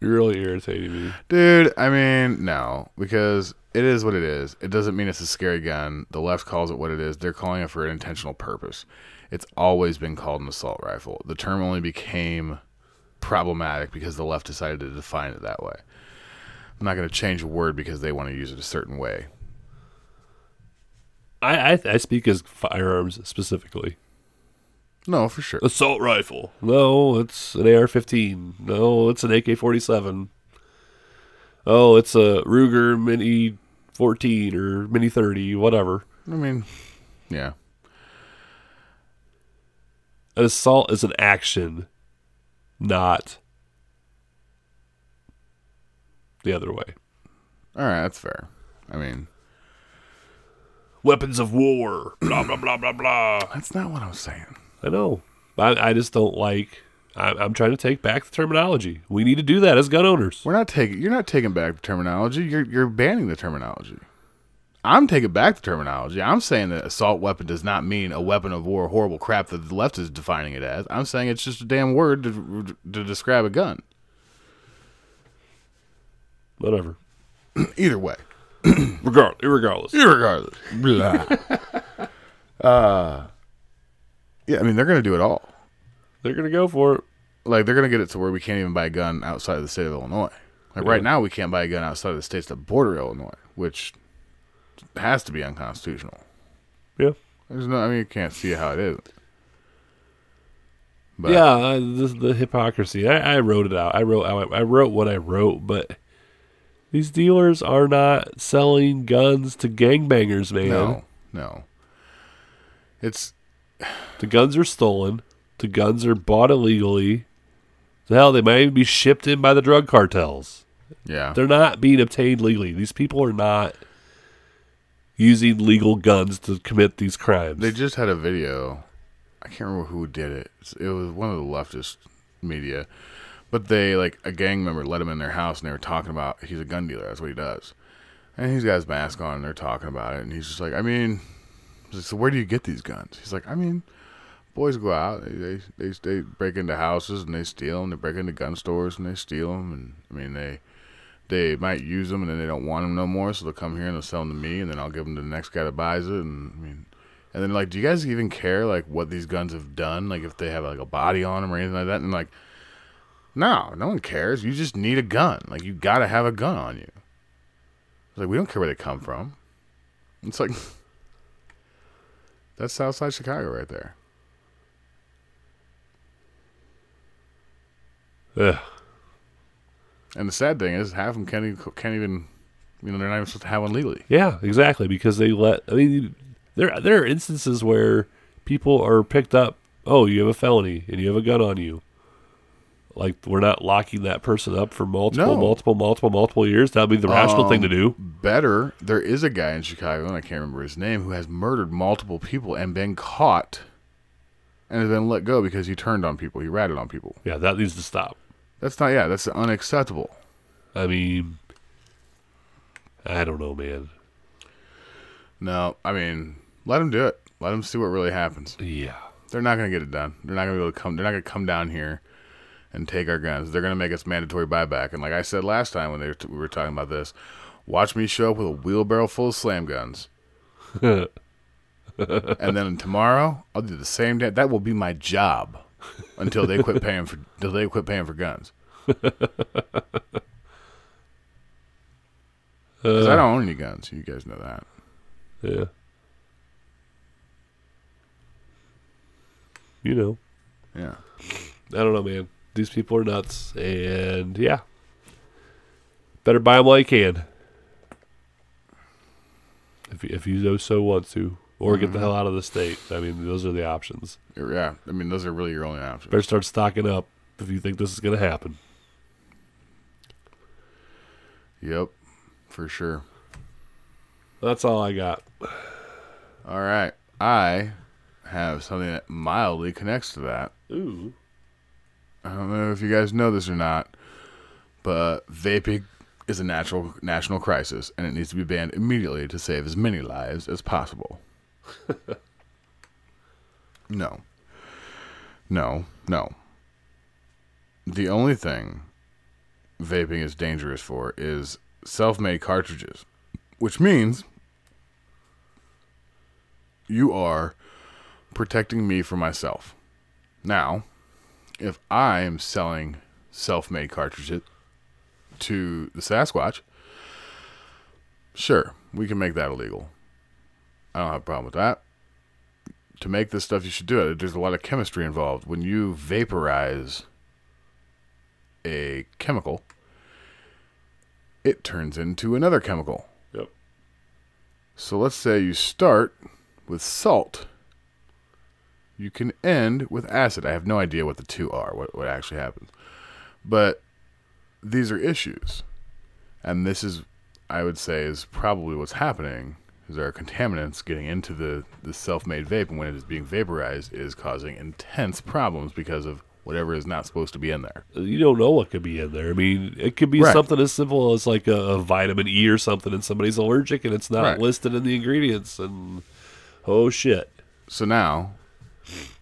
You're really irritating me. Dude, I mean, no, because it is what it is. It doesn't mean it's a scary gun. The left calls it what it is. They're calling it for an intentional purpose. It's always been called an assault rifle. The term only became problematic because the left decided to define it that way. I'm not going to change a word because they want to use it a certain way. I, I I speak as firearms specifically. No, for sure. Assault rifle. No, it's an AR-15. No, it's an AK-47. Oh, it's a Ruger Mini 14 or Mini 30, whatever. I mean, yeah. An assault is an action, not the other way. All right, that's fair. I mean, weapons of war. Blah blah blah blah blah. That's not what I'm saying. I know. I, I just don't like. I, I'm trying to take back the terminology. We need to do that as gun owners. We're not taking. You're not taking back the terminology. You're you're banning the terminology. I'm taking back the terminology. I'm saying that assault weapon does not mean a weapon of war, horrible crap that the left is defining it as. I'm saying it's just a damn word to, to describe a gun. Whatever. Either way. Regard, irregardless. Irregardless. Blah. uh, yeah, I mean they're gonna do it all. They're gonna go for it. Like they're gonna get it to where we can't even buy a gun outside of the state of Illinois. Like Yeah. right now, we can't buy a gun outside of the states that border Illinois, which has to be unconstitutional. Yeah. There's no. I mean, you can't see how it is. But yeah, uh, the, the hypocrisy. I, I wrote it out. I wrote I, I wrote what I wrote, but these dealers are not selling guns to gangbangers, man. No, no. It's the guns are stolen. The guns are bought illegally. Hell, they might even be shipped in by the drug cartels. Yeah. They're not being obtained legally. These people are not using legal guns to commit these crimes. They just had a video. I can't remember who did it. It was one of the leftist media, but they like a gang member let him in their house and they were talking about he's a gun dealer. That's what he does, and he's got his mask on and they're talking about it, and he's just like, I mean, like, so where do you get these guns? He's like, I mean, boys go out, they they they, they break into houses and they steal them. They break into gun stores and they steal them, and I mean they. They might use them and then they don't want them no more, so they'll come here and they'll sell them to me, and then I'll give them to the next guy that buys it. And I mean, and then like, do you guys even care like what these guns have done? Like if they have like a body on them or anything like that? And like, no, no one cares. You just need a gun. Like you got to have a gun on you. It's like we don't care where they come from. It's like that's Southside Chicago right there. Ugh. And the sad thing is, half of them can't even, can't even, you know, they're not even supposed to have one legally. Yeah, exactly. Because they let. I mean, there there are instances where people are picked up. Oh, you have a felony and you have a gun on you. Like we're not locking that person up for multiple, No. multiple, multiple, multiple years. That'd be the rational thing to Um, do. Better, there is a guy in Chicago, and I can't remember his name, who has murdered multiple people and been caught and has been let go because he turned on people. He ratted on people. Yeah, that needs to stop. That's not, yeah, that's unacceptable. I mean, I don't know, man. No, I mean, let him do it. Let him see what really happens. Yeah. They're not going to get it done. They're not going to be able to come, they're not going to come down here and take our guns. They're going to make us mandatory buyback. And like I said last time when they were t- we were talking about this, watch me show up with a wheelbarrow full of slam guns. and then tomorrow I'll do the same day. That will be my job until they quit paying for until they quit paying for guns. Uh. Because I don't own any guns. You guys know that. Yeah. You know. Yeah. I don't know, man. These people are nuts, and yeah, better buy them while you can. If you- if you so want to, or get the Mhm. hell out of the state. I mean, those are the options. Yeah. I mean, those are really your only options. Better start stocking up if you think this is going to happen. Yep. For sure. That's all I got. All right. I have something that mildly connects to that. Ooh. I don't know if you guys know this or not, but vaping is a natural national crisis, and it needs to be banned immediately to save as many lives as possible. no. No, no. The only thing vaping is dangerous for is self made cartridges, which means you are protecting me from myself. Now, if I am selling self made cartridges to the Sasquatch, sure, we can make that illegal. I don't have a problem with that. To make this stuff, you should do it. There's a lot of chemistry involved. When you vaporize a chemical, it turns into another chemical. Yep. So let's say you start with salt. You can end with acid. I have no idea what the two are, what, what actually happens. But these are issues. And this is, I would say, is probably what's happening. Is there are contaminants getting into the, the self-made vape, and when it is being vaporized, is causing intense problems because of whatever is not supposed to be in there. You don't know what could be in there. I mean, it could be Right. something as simple as like a, a vitamin E or something, and somebody's allergic, and it's not Right. listed in the ingredients, and oh shit. So now,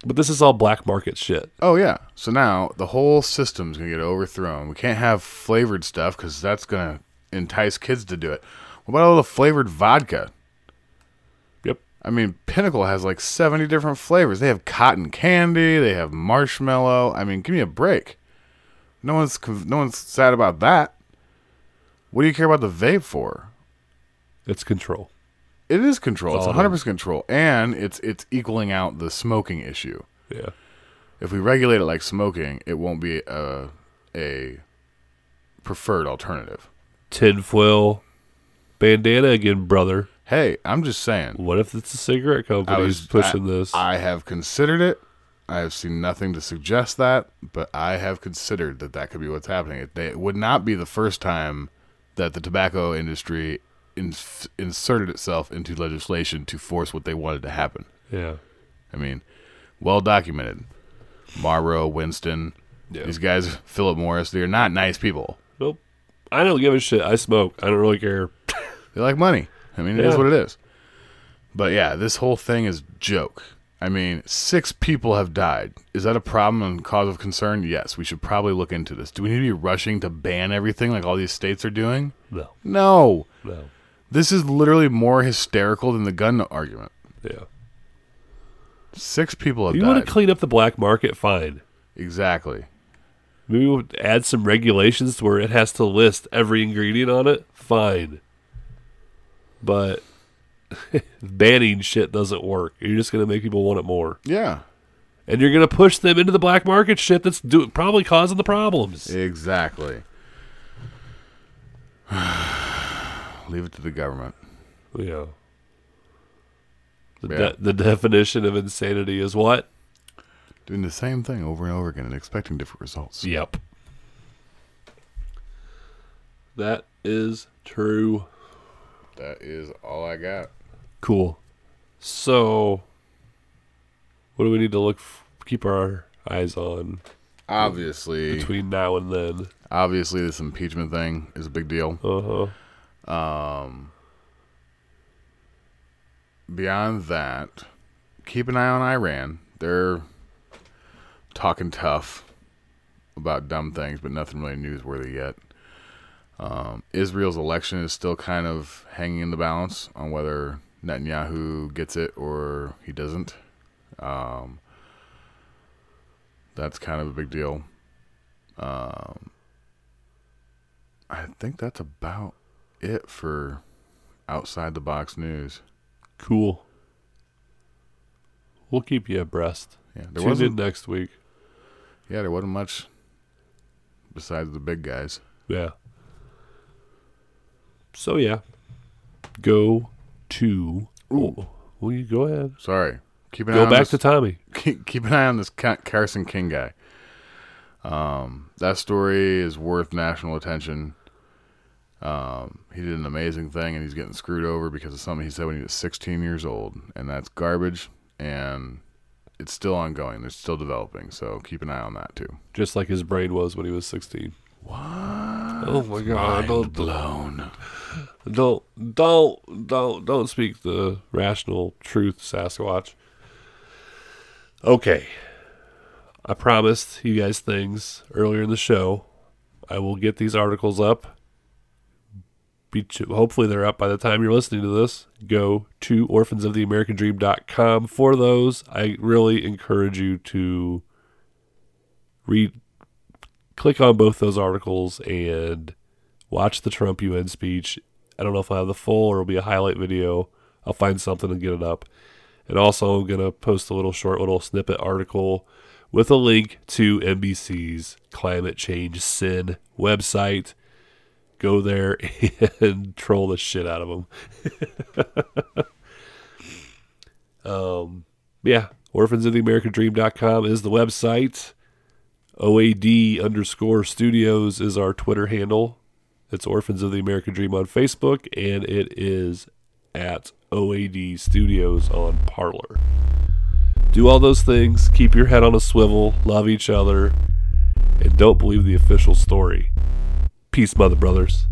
but this is all black market shit. Oh yeah. So now the whole system's gonna get overthrown. We can't have flavored stuff because that's gonna entice kids to do it. What about all the flavored vodka? Yep. I mean, Pinnacle has like seventy different flavors. They have cotton candy. They have marshmallow. I mean, give me a break. No one's no one's sad about that. What do you care about the vape for? It's control. It is control. It's all one hundred percent control, and it's it's equaling out the smoking issue. Yeah. If we regulate it like smoking, it won't be a a preferred alternative. Tinfoil bandana again, brother. Hey, I'm just saying. What if it's a cigarette company was pushing I- this? I have considered it. I have seen nothing to suggest that, but I have considered that that could be what's happening. It, they, it would not be the first time that the tobacco industry ins- inserted itself into legislation to force what they wanted to happen. Yeah. I mean, well documented. Marlboro, Winston, Yeah. these guys, Philip Morris, they're not nice people. Nope. I don't give a shit. I smoke. I don't really care. They like money. I mean, it is Yeah. what it is. But yeah, this whole thing is joke. I mean, six people have died. Is that a problem and cause of concern? Yes, we should probably look into this. Do we need to be rushing to ban everything like all these states are doing? No. No. No. This is literally more hysterical than the gun argument. Yeah. Six people have you died. want to clean up the black market? Fine. Exactly. Maybe we'll add some regulations to where it has to list every ingredient on it. Fine. But banning shit doesn't work. You're just going to make people want it more. Yeah. And you're going to push them into the black market shit that's do- probably causing the problems. Exactly. Leave it to the government. Yeah. The, Yeah. de- the definition of insanity is what? Doing the same thing over and over again and expecting different results. Yep. That is true. That is all I got. Cool. So, what do we need to look f- keep our eyes on? Obviously, between now and then. Obviously, this impeachment thing is a big deal. Uh huh. Um. Beyond that, keep an eye on Iran. They're talking tough. about dumb things, but nothing really newsworthy yet. Um, Israel's election is still kind of hanging in the balance on whether Netanyahu gets it or he doesn't. Um, that's kind of a big deal. Um, I think that's about it for outside the box news. Cool. We'll keep you abreast. Yeah, there wasn't- next week. Yeah, there wasn't much besides the big guys. Yeah. So yeah, go to. Ooh. Well, you go ahead. Sorry. Keep an Go eye on back this- to Tommy. Keep, keep an eye on this Carson King guy. Um, that story is worth national attention. Um, he did an amazing thing, and he's getting screwed over because of something he said when he was 16 years old, and that's garbage. And it's still ongoing. They're still developing, so keep an eye on that too. Just like his brain was when he was sixteen. What? Oh my god! Mind don't, blown. Don't don't don't don't speak the rational truth, Sasquatch. Okay. I promised you guys things earlier in the show. I will get these articles up. Hopefully they're up by the time you're listening to this. Go to orphansoftheamericandream.com for those. I really encourage you to read click on both those articles and watch the Trump UN speech. I don't know if I'll have the full or it'll be a highlight video. I'll find something and get it up. And also, I'm going to post a little short little snippet article with a link to NBC's Climate Change Sin website. Go there and troll the shit out of them. um, yeah, orphansoftheamericandream.com is the website. OAD underscore studios is our Twitter handle. It's Orphans of the American Dream on Facebook, and it is at OAD Studios on Parler. Do all those things, keep your head on a swivel, love each other, and don't believe the official story. Peace, mother brothers.